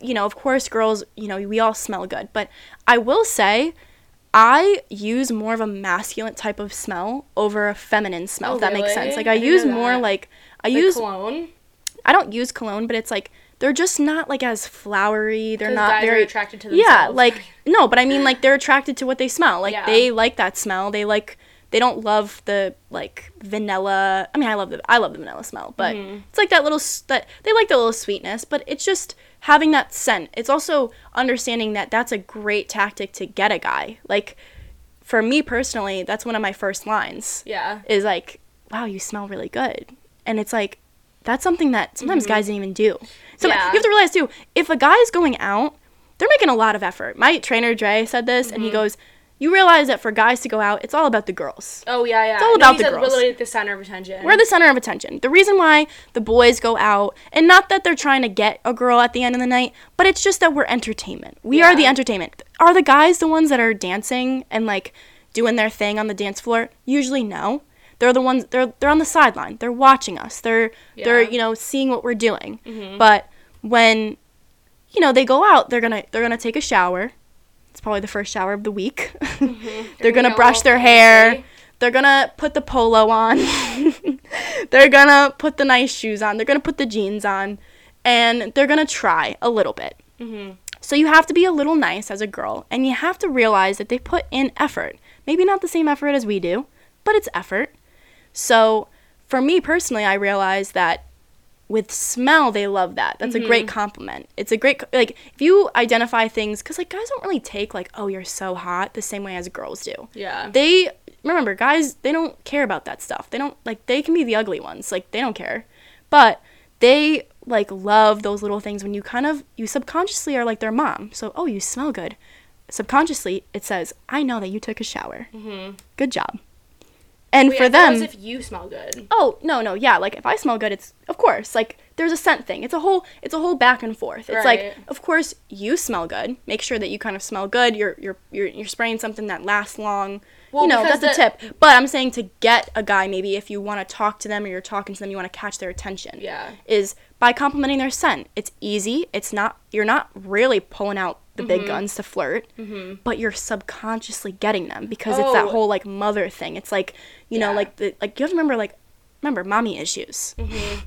you know, of course girls, you know, we all smell good, but I will say I use more of a masculine type of smell over a feminine smell, Oh, if that makes sense. Like I I, use more like I Like use cologne. I don't use cologne, but it's like they're just not like as flowery. They're not very attracted to Yeah, like no, but I mean like they're attracted to what they smell. Like Yeah. they like that smell. They like they don't love the like vanilla. I mean, I love the I love the vanilla smell, but Mm-hmm. it's like that little that they like the little sweetness, but it's just having that scent. It's also understanding that that's a great tactic to get a guy. Like for me personally, that's one of my first lines Yeah. is like, "Wow, you smell really good," and it's like that's something that sometimes guys don't even do. So Mm-hmm. Yeah. you have to realize too, if a guy's going out, they're making a lot of effort. My trainer Dre said this, and Mm-hmm. he goes, "You realize that for guys to go out, it's all about the girls. Oh yeah, yeah. It's all No, about the girls. We're literally the center of attention. We're the center of attention. The reason why the boys go out, and not that they're trying to get a girl at the end of the night, but it's just that we're entertainment. We are the entertainment. Are the guys the ones that are dancing and like doing their thing on the dance floor? Usually, no. They're the ones. They're they're on the sideline. They're watching us. They're they're you know seeing what we're doing. But when you know they go out, they're gonna they're gonna take a shower. It's probably the first shower of the week. they're gonna brush their hair. They're gonna put the polo on. they're gonna put the nice shoes on. They're gonna put the jeans on, and they're gonna try a little bit. Mm-hmm. So you have to be a little nice as a girl, and you have to realize that they put in effort. Maybe not the same effort as we do, but it's effort. So for me personally, I realized that with smell they love that. That's a great compliment. It's a great like if you identify things because like guys don't really take like oh you're so hot the same way as girls do. Yeah. they remember guys they don't care about that stuff. They don't like they can be the ugly ones. Like they don't care. But they like love those little things when you kind of you subconsciously are like their mom. So oh you smell good. Subconsciously it says i know that you took a shower. Mm-hmm. good job and Wait, for them if you smell good. Oh no no yeah like if I smell good it's of course like there's a scent thing. It's a whole it's a whole back and forth. It's like of course you smell good. Make sure that you kind of smell good. You're you're you're, you're spraying something that lasts long. Well, you know that's a the- tip. But I'm saying to get a guy maybe if you want to talk to them or you're talking to them you want to catch their attention Yeah. is by complimenting their scent. It's easy. It's not you're not really pulling out the Mm-hmm. big guns to flirt mm-hmm. but you're subconsciously getting them because it's that Oh. whole like mother thing it's like you know like the like you have to remember like remember mommy issues mm-hmm.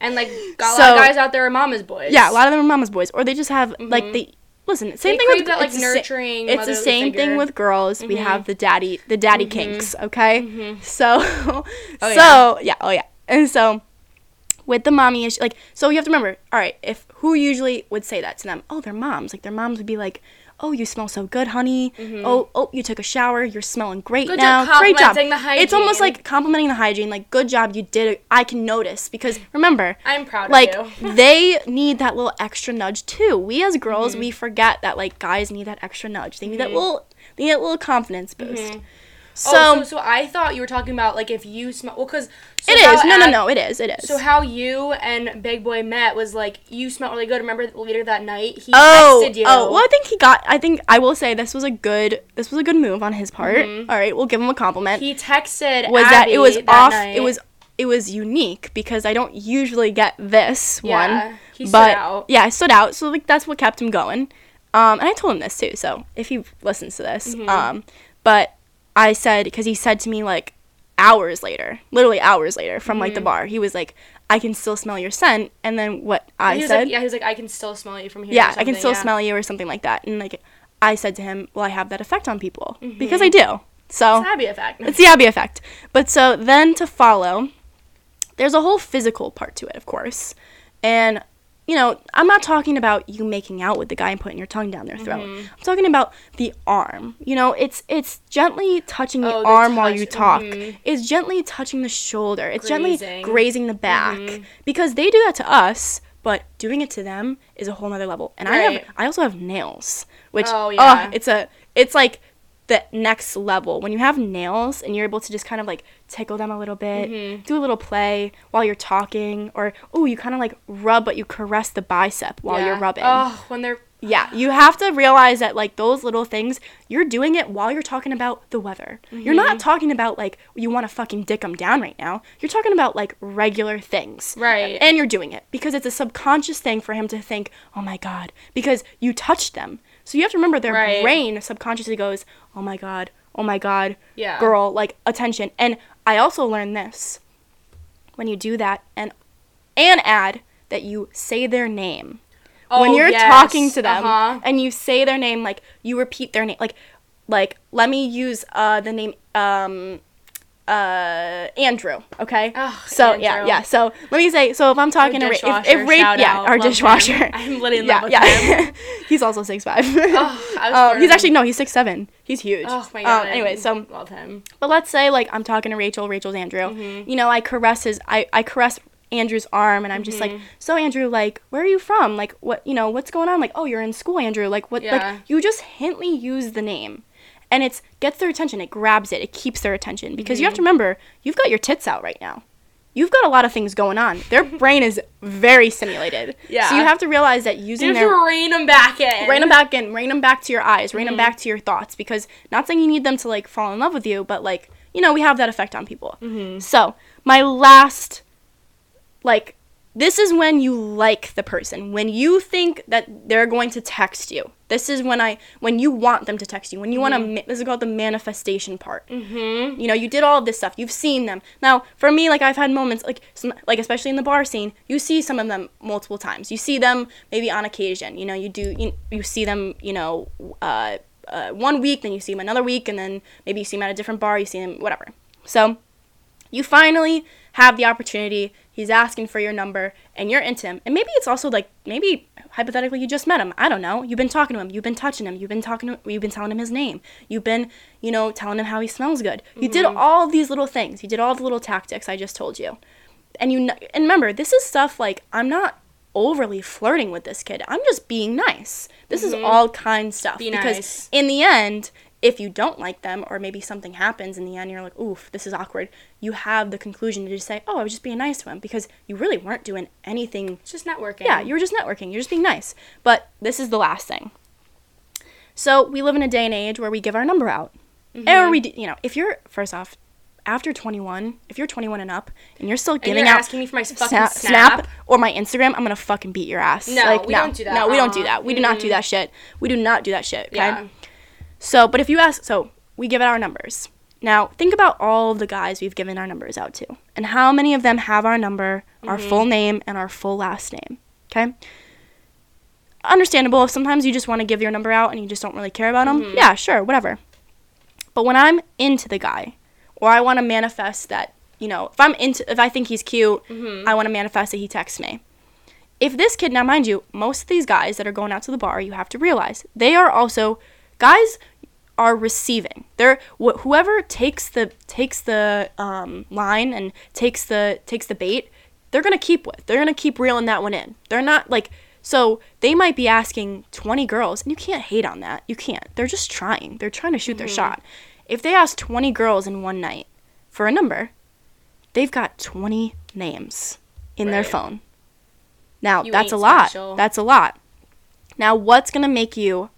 And like got a lot of guys out there are mama's boys. yeah a lot of them are mama's boys or they just have like mm-hmm. they listen same They thing with that, like, it's the sa- nurturing it's the same thing figure. Mm-hmm. with girls we have the daddy the daddy kinks okay so so Oh, yeah. yeah oh yeah and so with the mommy issue like so you have to remember all right if who usually would say that to them oh their moms like their moms would be like oh you smell so good honey oh oh you took a shower you're smelling great Mm-hmm. Good job now great job complimenting the it's almost like complimenting the hygiene like good job you did it i can notice because remember I'm proud like of you. they need that little extra nudge too. We as girls, Mm-hmm. we forget that like guys need that extra nudge. They need that little, they need that little confidence boost. So, oh, so so I thought you were talking about like if you smell well because so it is. No, no, no. It is. It is. So how you and Big Boy met was like you smelled really good. Remember later that night he oh, texted you. oh. Well, I think he got. I think I will say this was a good. This was a good move on his part. All right, we'll give him a compliment. Mm-hmm. he texted was that it was Abby off? night. It was it was unique because I don't usually get this Yeah, one. he stood but out. yeah, I stood out. So like that's what kept him going. Um, and I told him this too. So if he listens to this, Mm-hmm. um, but I said because he said to me like hours later, literally hours later from like the Mm-hmm. bar, he was like, "I can still smell your scent." And then what I he was said, like, yeah, he was like, I can still smell you from here. or yeah, I can something, still yeah. smell you or something like that. And like I said to him, well, I have that effect on people Mm-hmm. because I do. So It's Abby effect. it's the Abby effect. But so then to follow, there's a whole physical part to it, of course. And, you know, I'm not talking about you making out with the guy and putting your tongue down their throat. Mm-hmm. I'm talking about the arm. You know, it's it's gently touching the Oh, the arm while you touch, talk. mhm. It's gently touching the shoulder. It's gently Grazing. grazing the back. Because they do that to us, but doing it to them is a whole nother level. And I have I also have nails, which Oh, oh, yeah. it's a it's like the next level when you have nails and you're able to just kind of like tickle them a little bit, Mm-hmm. do a little play while you're talking, or oh, you kind of like rub but you caress the bicep while you're rubbing. Oh, when they're Yeah, you have to realize that like those little things, you're doing it while you're talking about the weather. You're Mm-hmm. not talking about like you want to fucking dick them down right now. You're talking about like regular things. Right. And you're doing it because it's a subconscious thing for him to think, "Oh my god," because you touched them. So you have to remember their Right. brain subconsciously goes, "Oh my god. Oh my god." Yeah. Girl, like attention. And I also learned this. When you do that and and add that you say their name when Oh, you're yes. talking to them Uh-huh. and you say their name like you repeat their name like like let me use uh the name um uh Andrew, okay? Oh, so yeah, Andrew. yeah. So let me say so if I'm talking to Ra- if, if Ra- shout yeah, out, our love him. dishwasher. I'm literally in yeah, love with yeah. he's also six five. Oh, I was um, he's actually no, he's six seven. He's huge. Oh my Um, god. anyway, so love him. but let's say like I'm talking to Rachel, Rachel's Andrew. Mm-hmm. You know, I caress his I, I caress Andrew's arm and I'm just Mm-hmm. like, "So Andrew, like where are you from? Like what, you know, what's going on? Like, oh, you're in school, Andrew. Like what Yeah. like you just hintly use the name. And it's gets their attention. It grabs it. It keeps their attention because you have to Mm-hmm. remember, you've got your tits out right now. You've got a lot of things going on. Their brain is very stimulated. Yeah. So you have to realize that using You have their to rein him back in. rein them back in, rein them back to your eyes, rein them Mm-hmm. back to your thoughts. Because not saying you need them to like fall in love with you, but like you know we have that effect on people. Mm-hmm. So my last, like, this is when you like the person. When you think that they're going to text you. This is when I when you want them to text you. When you want to. This is called the manifestation part. Mm-hmm. You know, you did all of this stuff. You've seen them. Now, for me, like I've had moments, like some, like especially in the bar scene, you see some of them multiple times. You see them maybe on occasion. You know, you do you, you see them. You know, uh, uh, one week, then you see them another week, and then maybe you see them at a different bar. You see them whatever. So, You finally have the opportunity. He's asking for your number and you're into him. And maybe it's also like maybe hypothetically you just met him. I don't know. You've been talking to him. You've been touching him. You've been talking to you've been telling him his name. You've been, you know, telling him how he smells good. You did mm-hmm. all these little things. You did all the little tactics I just told you. And you and remember, this is stuff like I'm not overly flirting with this kid. I'm just being nice. This is mm-hmm. all kind stuff Be because nice. in the end, if you don't like them or maybe something happens in the end, you're like, oof, this is awkward. You have the conclusion to just say, oh, I was just being nice to him because you really weren't doing anything. It's just networking. Yeah, you were just networking. You're just being nice. But this is the last thing. So we live in a day and age where we give our number out. Mm-hmm. Or we, do, you know, if you're, first off, after 21, if you're 21 and up and you're still And giving you're out asking me for my fucking snap, snap. or my Instagram, I'm gonna fucking beat your ass. No, like, we no, don't do that. No, we don't do Uh-uh. that. We do not do that shit. We do not do that shit. Okay. Yeah. So, but if you ask, so we give out our numbers. Now, think about all the guys we've given our numbers out to, and how many of them have our number, our Mm-hmm. full name, and our full last name. Okay. Understandable if sometimes you just want to give your number out and you just don't really care about them. Mm-hmm. Yeah, sure, whatever. But when I'm into the guy, or I want to manifest that, you know, if I'm into, if I think he's cute, Mm-hmm. I want to manifest that he texts me. If this kid, now mind you, most of these guys that are going out to the bar, you have to realize they are also guys are receiving. They're wh- whoever takes the takes the um, line and takes the takes the bait. They're gonna keep with. They're gonna keep reeling that one in. They're not like so they might be asking 20 girls and you can't hate on that. You can't. They're just trying. They're trying to shoot their shot. If they ask 20 girls in one night for a number, they've got 20 names in their phone. Now, You that's a lot. special. That's a lot. Now, what's going to make you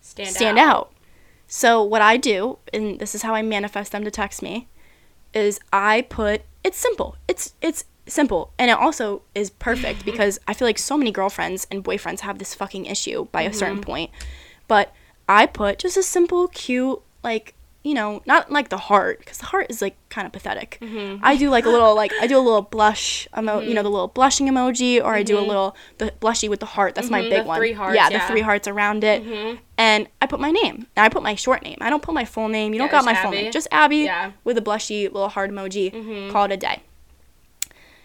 Stand, stand out. So what I do, and this is how I manifest them to text me, is I put it's simple. It's it's simple, and it also is perfect because I feel like so many girlfriends and boyfriends have this fucking issue by a certain mm-hmm. point. But I put just a simple, cute, like you know, not like the heart because the heart is like kind of pathetic. Mm-hmm. I do like a little like I do a little blush emo, you know, the mm-hmm. little blushing emoji, or I do a mm-hmm. little the blushy with the heart. That's my Mhm, big the one. three hearts, yeah, the three hearts around it, and I put my name. I put my short name. I don't put my full name. You don't got my full name. Just Abby Yeah. with a blushy little heart emoji. Call it a day.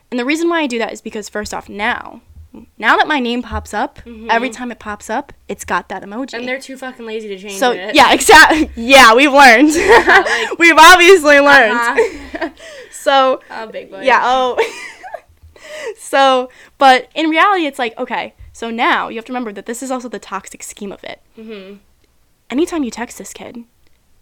And the reason why I do that is because first off, now, now that my name pops up, every time it pops up, it's got that emoji. And they're too fucking lazy to change So it. yeah, exactly. Yeah, we've learned. like- we've obviously learned. Uh-huh. so Oh, big boy. yeah. Oh. so, but in reality, it's like okay. So now you have to remember that this is also the toxic scheme of it. Mm-hmm. Anytime you text this kid,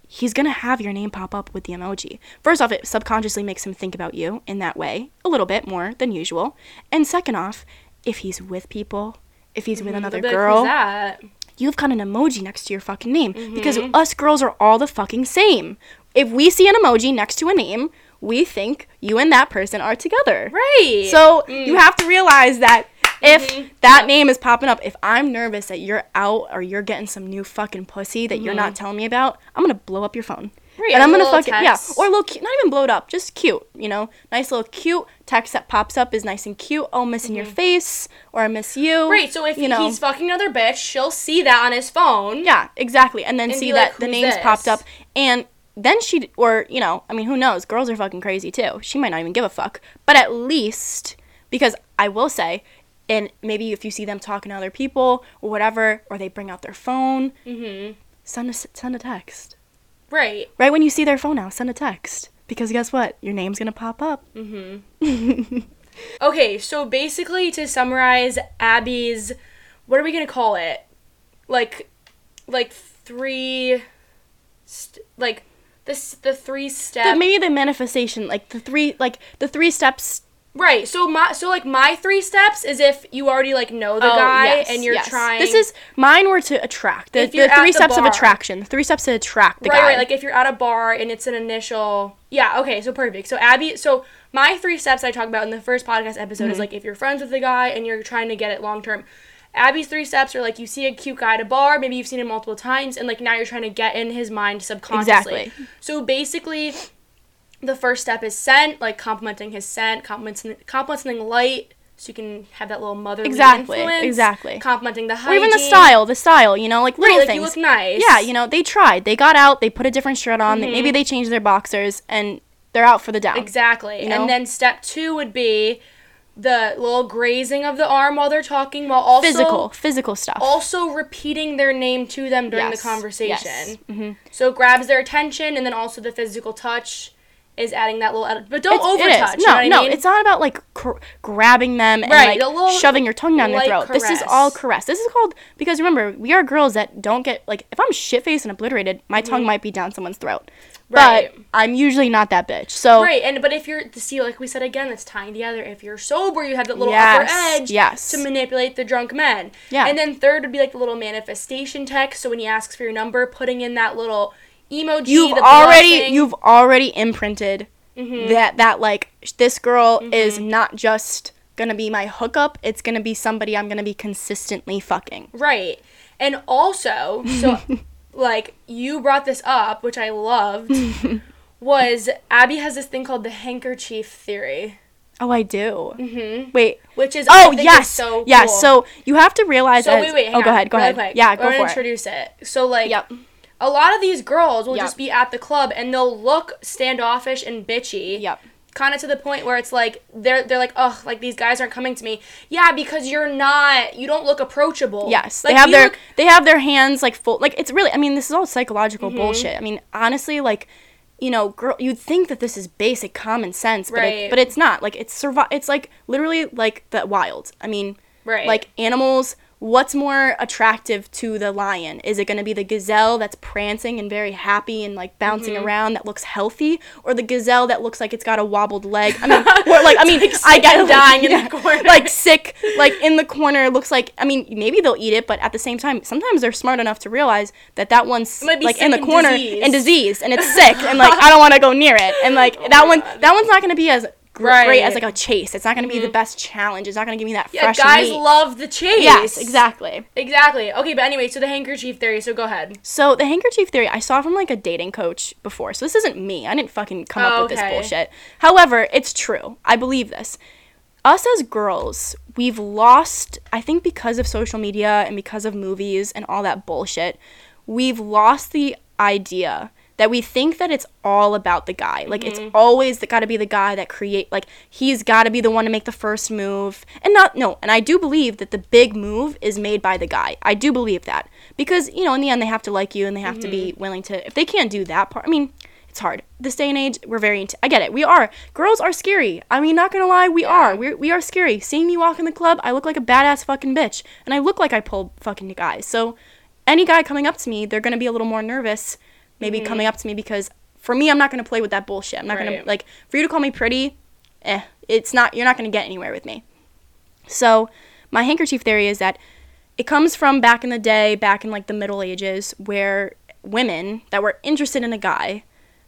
he's gonna have your name pop up with the emoji. First off, it subconsciously makes him think about you in that way a little bit more than usual. And second off, if he's with people, if he's with another They'll like, girl, you've got an emoji next to your fucking name because Mm-hmm. us girls are all the fucking same. If we see an emoji next to a name, we think you and that person are together. Right. So Mm. you have to realize that if Mhm. that Yep. name is popping up, if I'm nervous that you're out or you're getting some new fucking pussy that you're not telling me about, I'm gonna blow up your phone. Mm-hmm. Right, and I'm gonna fucking text. yeah, or a little cute, not even blowed up, just cute. You know, nice little cute text that pops up is nice and cute. Oh, missing your face, or I miss you. Mm-hmm. Right, so if you know, he's fucking another bitch, she'll see that on his phone. yeah, exactly. And then And see that like, the "Who's names popped up. And then she, or, you know, I mean, who knows? Girls are fucking crazy too. She might not even give a fuck. But at least, because I will say, and maybe if you see them talking to other people or whatever, or they bring out their phone, Mm-hmm. send a, send a text. Right. Right when you see their phone out, send a text. Because guess what? Your name's gonna pop up. Mhm. Okay, so basically to summarize Abby's what are we going to call it? Like like three st- like this the three step The, maybe the manifestation, like the three, like the three steps. Right. So my so like my three steps is if you already like know the Oh, guy yes, and you're yes. three This is mine were to attract. The, the you're three the steps of attraction. The three steps to attract the right, guy. right. Like if you're at a bar and it's an initial. Yeah. Okay. So perfect. So Abby. So my three steps I talk about in the first podcast episode Mm-hmm. is like if you're friends with the guy and you're trying to get it long term. Abby's three steps are like you see a cute guy at a bar, maybe you've seen him multiple times, and like now you're trying to get in his mind subconsciously. Exactly. So basically, the first step is scent, like complimenting his scent, complimenting compliment something light, so you can have that little motherly Exactly, influence. exactly. Complimenting the or even the style, the style. You know, like little Right, like you things. look nice. Yeah, you know, they tried. They got out. They put a different shirt on. Mm-hmm. Maybe they changed their boxers, and they're out for the down. Exactly. You know? And then step two would be the little grazing of the arm while they're talking, while also Physical, physical stuff. also repeating their name to them during Yes, the conversation. yes, Mm-hmm. So it grabs their attention, and then also the physical touch is adding that little. But don't It's- it is. overtouch. No, you know what I no, mean? it's not about like cr- grabbing them and Right, like shoving your tongue down their throat. This is all caress. This is called because remember we are girls that don't get like if I'm shit faced and obliterated, my tongue might be down someone's throat. Mm-hmm. Right. But I'm usually not that bitch. So Right, and but if you're see, like we said again, it's tying together. If you're sober, you have that little Yes, upper edge yes. to manipulate the drunk men. Yeah. And then third would be like the little manifestation text. So when he asks for your number, putting in that little emoji. you've the already you've already imprinted Mm-hmm. that that like this girl is not just gonna be my hookup. It's gonna be somebody I'm gonna be consistently fucking. Right. And also, so like you brought this up, which I loved, was Abby has this thing called the handkerchief theory, Oh, I do. Mm-hmm. Wait. which is Oh think is yes, so yes. cool. So you have to realize. So as- wait, wait, oh, go ahead. Go really ahead. quick. Yeah, go gonna for it. introduce it. So like, Yep. A lot of these girls will Yep. just be at the club and they'll look standoffish and bitchy. Yep. Kind of to the point where it's like they're they're like, oh, like these guys aren't coming to me. Yeah, because you're not. You don't look approachable. Yes, like, they have their look- they have their hands like full. Like it's really. I mean, this is all psychological Mm-hmm. bullshit. I mean, honestly, like you know, girl, you'd think that this is basic common sense, but Right. it, but it's not. Like it's survi- It's like literally like the wild. I mean, Right. Like animals. What's more attractive to the lion? Is it going to be the gazelle that's prancing and very happy and like bouncing Mm-hmm. around that looks healthy, or the gazelle that looks like it's got a wobbled leg? I mean, or like I mean, I get dying in the corner. like sick, like in the corner. Looks like I mean, maybe they'll eat it, but at the same time, sometimes they're smart enough to realize that that one's like in the and corner diseased. and diseased, and it's sick, and like I don't want to go near it, and like that one, that one's not gonna be as gr- great as like a chase. It's not gonna be the mm-hmm. best challenge. It's not gonna give me that yeah, fresh guys meat. love the chase. Yes, exactly. Exactly. Okay, but anyway, so the handkerchief theory. So go ahead. So the handkerchief theory I saw from like a dating coach before. So this isn't me. I didn't fucking come up with this bullshit. However, it's true. I believe this. Us as girls, we've lost I think because of social media and because of movies and all that bullshit, we've lost the idea that we think that it's all about the guy. Like it's mm-hmm. always got to be the guy that create like he's got to be the one to make the first move. And not no, and I do believe that the big move is made by the guy. I do believe that. Because, you know, in the end they have to like you and they have to be mm-hmm. willing to if they can't do that part. I mean, it's hard. This day and age, we're very. Int- I get it. We are. Girls are scary. I mean, not gonna lie, we are. We we are scary. Seeing me walk in the club, I look like a badass fucking bitch, and I look like I pull fucking guys. So, any guy coming up to me, they're gonna be a little more nervous, maybe coming up to me because for me, I'm not gonna play with that bullshit. I'm not gonna like for you to call me pretty. Eh, it's not. You're not gonna get anywhere with me. So, my handkerchief theory is that it comes from back in the day, back in like the Middle Ages, where women that were interested in a guy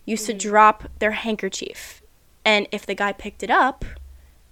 used to drop their handkerchief. And if the guy picked it up,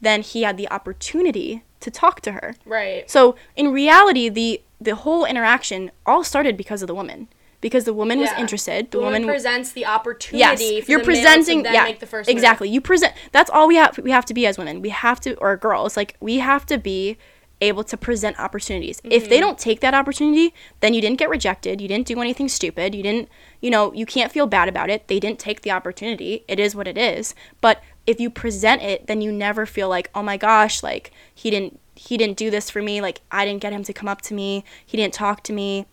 then he had the opportunity to talk to her. Right. So, in reality, the the whole interaction all started because of the woman. Because the woman was interested. The The woman woman presents the opportunity. yes For you're the male to presenting then yeah Make the first move. exactly. You present that's all we have we have to be as women. We have to or girls like we have to be able to present opportunities. If Mm-hmm. they don't take that opportunity then you didn't get rejected. You didn't do anything stupid. You didn't you know you can't feel bad about it. They didn't take the opportunity. It is what it is. But if you present it then you never feel like oh my gosh like he didn't he didn't do this for me. Like i didn't get him to come up to me. He didn't talk to me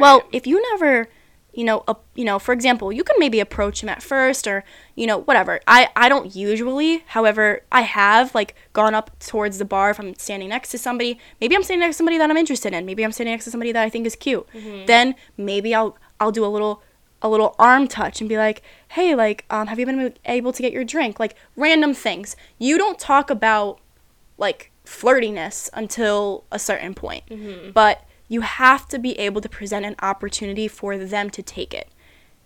well, if you never, you know, uh, you know, for example, you can maybe approach him at first, or you know, whatever. I I don't usually, however, I have like gone up towards the bar if I'm standing next to somebody. Maybe I'm standing next to somebody that I'm interested in. Maybe I'm standing next to somebody that I think is cute. Then maybe I'll I'll do a little a little arm touch and be like, hey, like, um, have you been able to get your drink? Like random things. You don't talk about like flirtiness until a certain point. But you have to be able to present an opportunity for them to take it.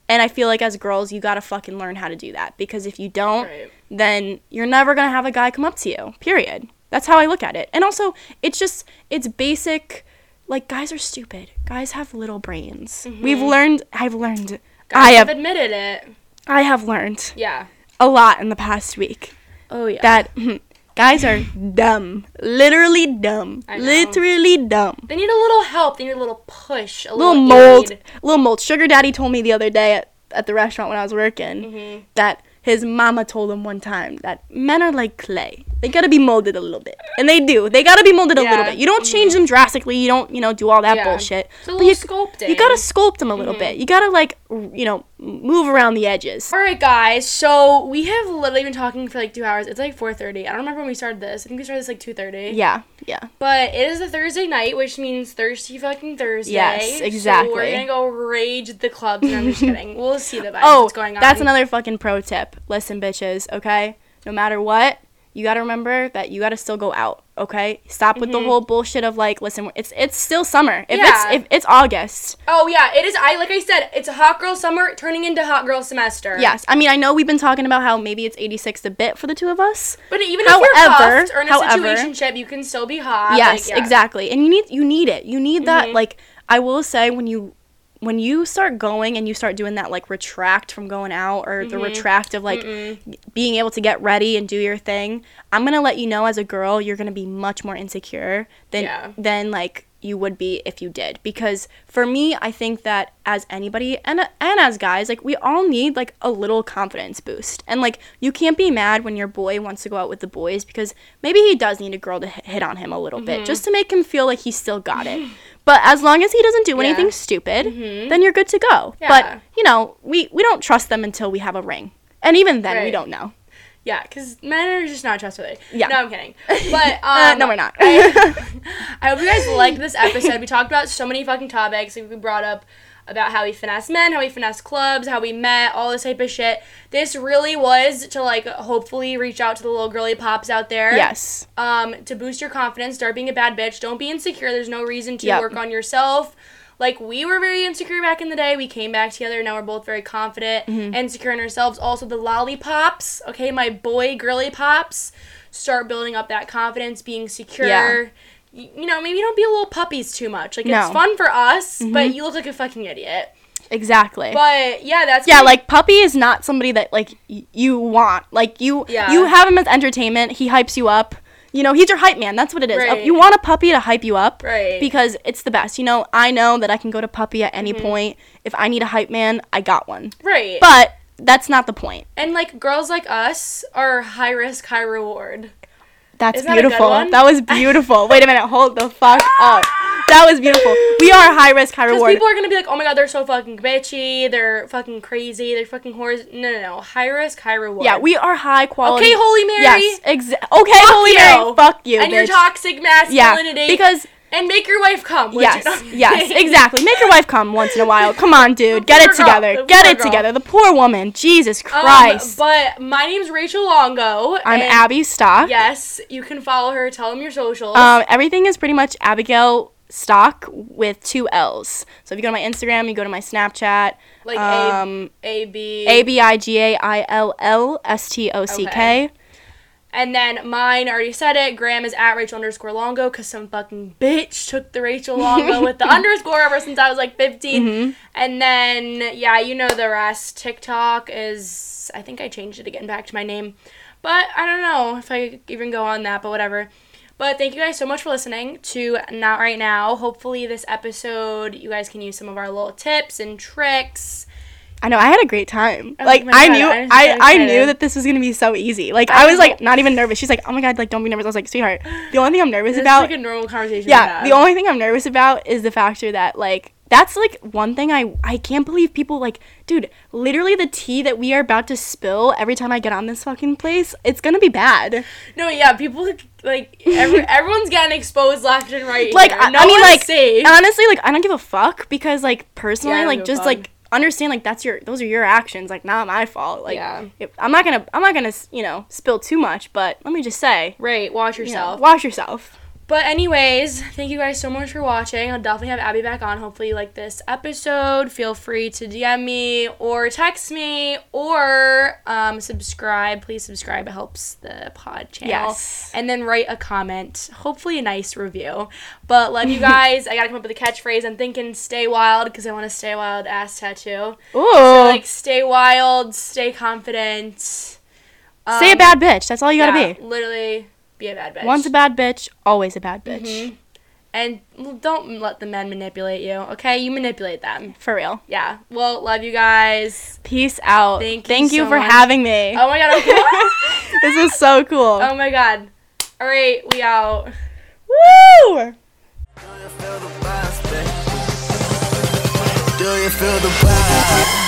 And I feel like as girls, you gotta fucking learn how to do that because if you don't, Right. then you're never gonna have a guy come up to you. Period. That's how I look at it. And also, it's just it's basic. Like guys are stupid. Guys have little brains. We've learned. I've learned. Mm-hmm. Guys I have have. admitted it. I have learned Yeah. a lot in the past week Oh yeah. that guys are dumb. Literally dumb. Literally dumb. they need a little help. They need a little push. A little little, mold, aid. little mold. Sugar Daddy told me the other day at, at the restaurant when I was working Mm-hmm. that his mama told him one time that men are like clay. They gotta be molded a little bit, and they do. They gotta be molded a little bit. You don't change them drastically. You don't, you know, do all that Yeah. bullshit. It's a But little you, sculpting. you gotta sculpt them a little bit. You gotta like, r- you know, move around the edges. All right, guys. So we have literally been talking for like two hours. It's like four thirty. I don't remember when we started this. I think we started this like two thirty. Yeah, yeah. But it is a Thursday night, which means thirsty fucking Thursday. Yes, So exactly. we're gonna go rage the clubs. No, I'm just kidding. We'll see the vibes. Oh, what's going on. that's another fucking pro tip. Listen, bitches, okay? No matter what, you gotta remember that you gotta still go out, okay? Stop with the whole bullshit of like, listen, it's it's still summer. If Mm-hmm. Yeah. it's if it's August, Oh yeah, it is. I like I said, it's a hot girl summer turning into hot girl semester. yes. I mean, I know we've been talking about how maybe it's 86 a bit for the two of us. But even if you're However- cuffed or in a however- situationship, you can still be hot. yes, like, exactly. And you need you need it. You need that Mhm. like I will say when you when you start going and you start doing that like retract from going out or Mm-hmm. the retract of like being able to get ready and do your thing, I'm to let you know as a girl you're to be much more insecure than Yeah. than like you would be if you did because for me I think that as anybody and and as guys like we all need like a little confidence boost and like you can't be mad when your boy wants to go out with the boys because maybe he does need a girl to hit on him a little Mm-hmm. bit just to make him feel like he still got it but as long as he doesn't do Yeah. Mm-hmm. anything stupid then you're good to go Yeah. but you know we we don't trust them until we have a ring and even then we don't know Yeah, because men are just not trustworthy. Yeah. No, I'm kidding. But um, Uh, no, we're not. I, I hope you guys liked this episode. We talked about so many fucking topics. Like, we brought up about how we finesse men, how we finesse clubs, how we met, all this type of shit. This really was to like hopefully reach out to the little girly pops out there. yes Um, to boost your confidence, start being a bad bitch. Don't be insecure. There's no reason to Yep. work on yourself. Like we were very insecure back in the day. We came back together. Now we're both very confident Mm-hmm. and secure in ourselves. Also, the lollipops. Okay, my boy girly pops. Start building up that confidence, being secure. Yeah. Y- You know, maybe don't be a little puppies too much. Like No. it's fun for us, Mm-hmm. but you look like a fucking idiot. exactly But yeah, that's yeah like puppy is not somebody that like y- you want like you Yeah. you have him as entertainment he hypes you up you know he's your hype man that's what it is Right. you want a puppy to hype you up Right. because it's the best you know i know that i can go to puppy at Mm-hmm. any point if i need a hype man i got one right. but that's not the point and like girls like us are high risk, high reward. That's Isn't that beautiful one? that was beautiful wait a minute hold the fuck up that was beautiful we are high risk high reward. Because people are gonna be like, oh my god, they're so fucking bitchy, they're fucking crazy, they're fucking whores. No, no, no. High risk, high reward. yeah we are high quality Okay, Holy Mary. yes exa- okay Fuck holy you. mary fuck you And your toxic masculinity. yeah because and make your wife come. Yes, yes, exactly. Make your wife come once in a while. Come on, dude. Get it girl, together. the Get it girl. together. The poor woman. Jesus Um, Christ. but my name's Rachel Longo. I'm Abby Stock. Yes, you can follow her. Tell them your socials. Um, everything is pretty much Abigail Stock with two L's. So if you go to my Instagram, you go to my Snapchat. like um, A, A, B. A B I G A I L L S T O C K. And then mine, already said it. Graham is at Rachel underscore Longo because some fucking bitch took the Rachel Longo with the underscore ever since I was like 15. Mm-hmm. And then, yeah, you know the rest. TikTok is, I think I changed it again back to my name. But I don't know if I even go on that, but whatever. But thank you guys so much for listening to Not Right Now. Hopefully, this episode, you guys can use some of our little tips and tricks. I know I had a great time. Oh like I God, knew so I, I knew that this was gonna be so easy. Like I I, was know. like not even nervous. She's like, oh my god, like don't be nervous. I was like, sweetheart, the only thing I'm nervous about like a normal conversation. yeah the only thing i'm nervous about is the factor that like that's like one thing i i can't believe people like dude literally the tea that we are about to spill every time i get on this fucking place it's gonna be bad No, yeah, people like every, everyone's getting exposed left and right. like. I, no I mean like safe. honestly like i don't give a fuck because like personally Yeah, like just like understand like that's your those are your actions like not my fault like Yeah. if, i'm not gonna i'm not gonna you know spill too much but let me just say right, watch you know, yourself. wash yourself But anyways, thank you guys so much for watching. I'll definitely have Abby back on. Hopefully you like this episode. Feel free to DM me or text me or um, subscribe. Please subscribe. It helps the pod channel. Yes. And then write a comment. Hopefully a nice review. But love you guys. I gotta come up with a catchphrase. I'm thinking stay wild because I want to stay wild ass tattoo. Ooh. So like stay wild, stay confident. say a Um, bad bitch that's all you gotta be Literally be a bad bitch. once a bad bitch always a bad bitch Mm-hmm. And don't let the men manipulate you, okay? You manipulate them. For real. Yeah. Well, love you guys. Peace out. Thank you Thank you so for much. having me. Oh my god. Okay. this is so cool. oh my god. All right, we out. Woo! Do you feel the vibes. Do you feel the vibes?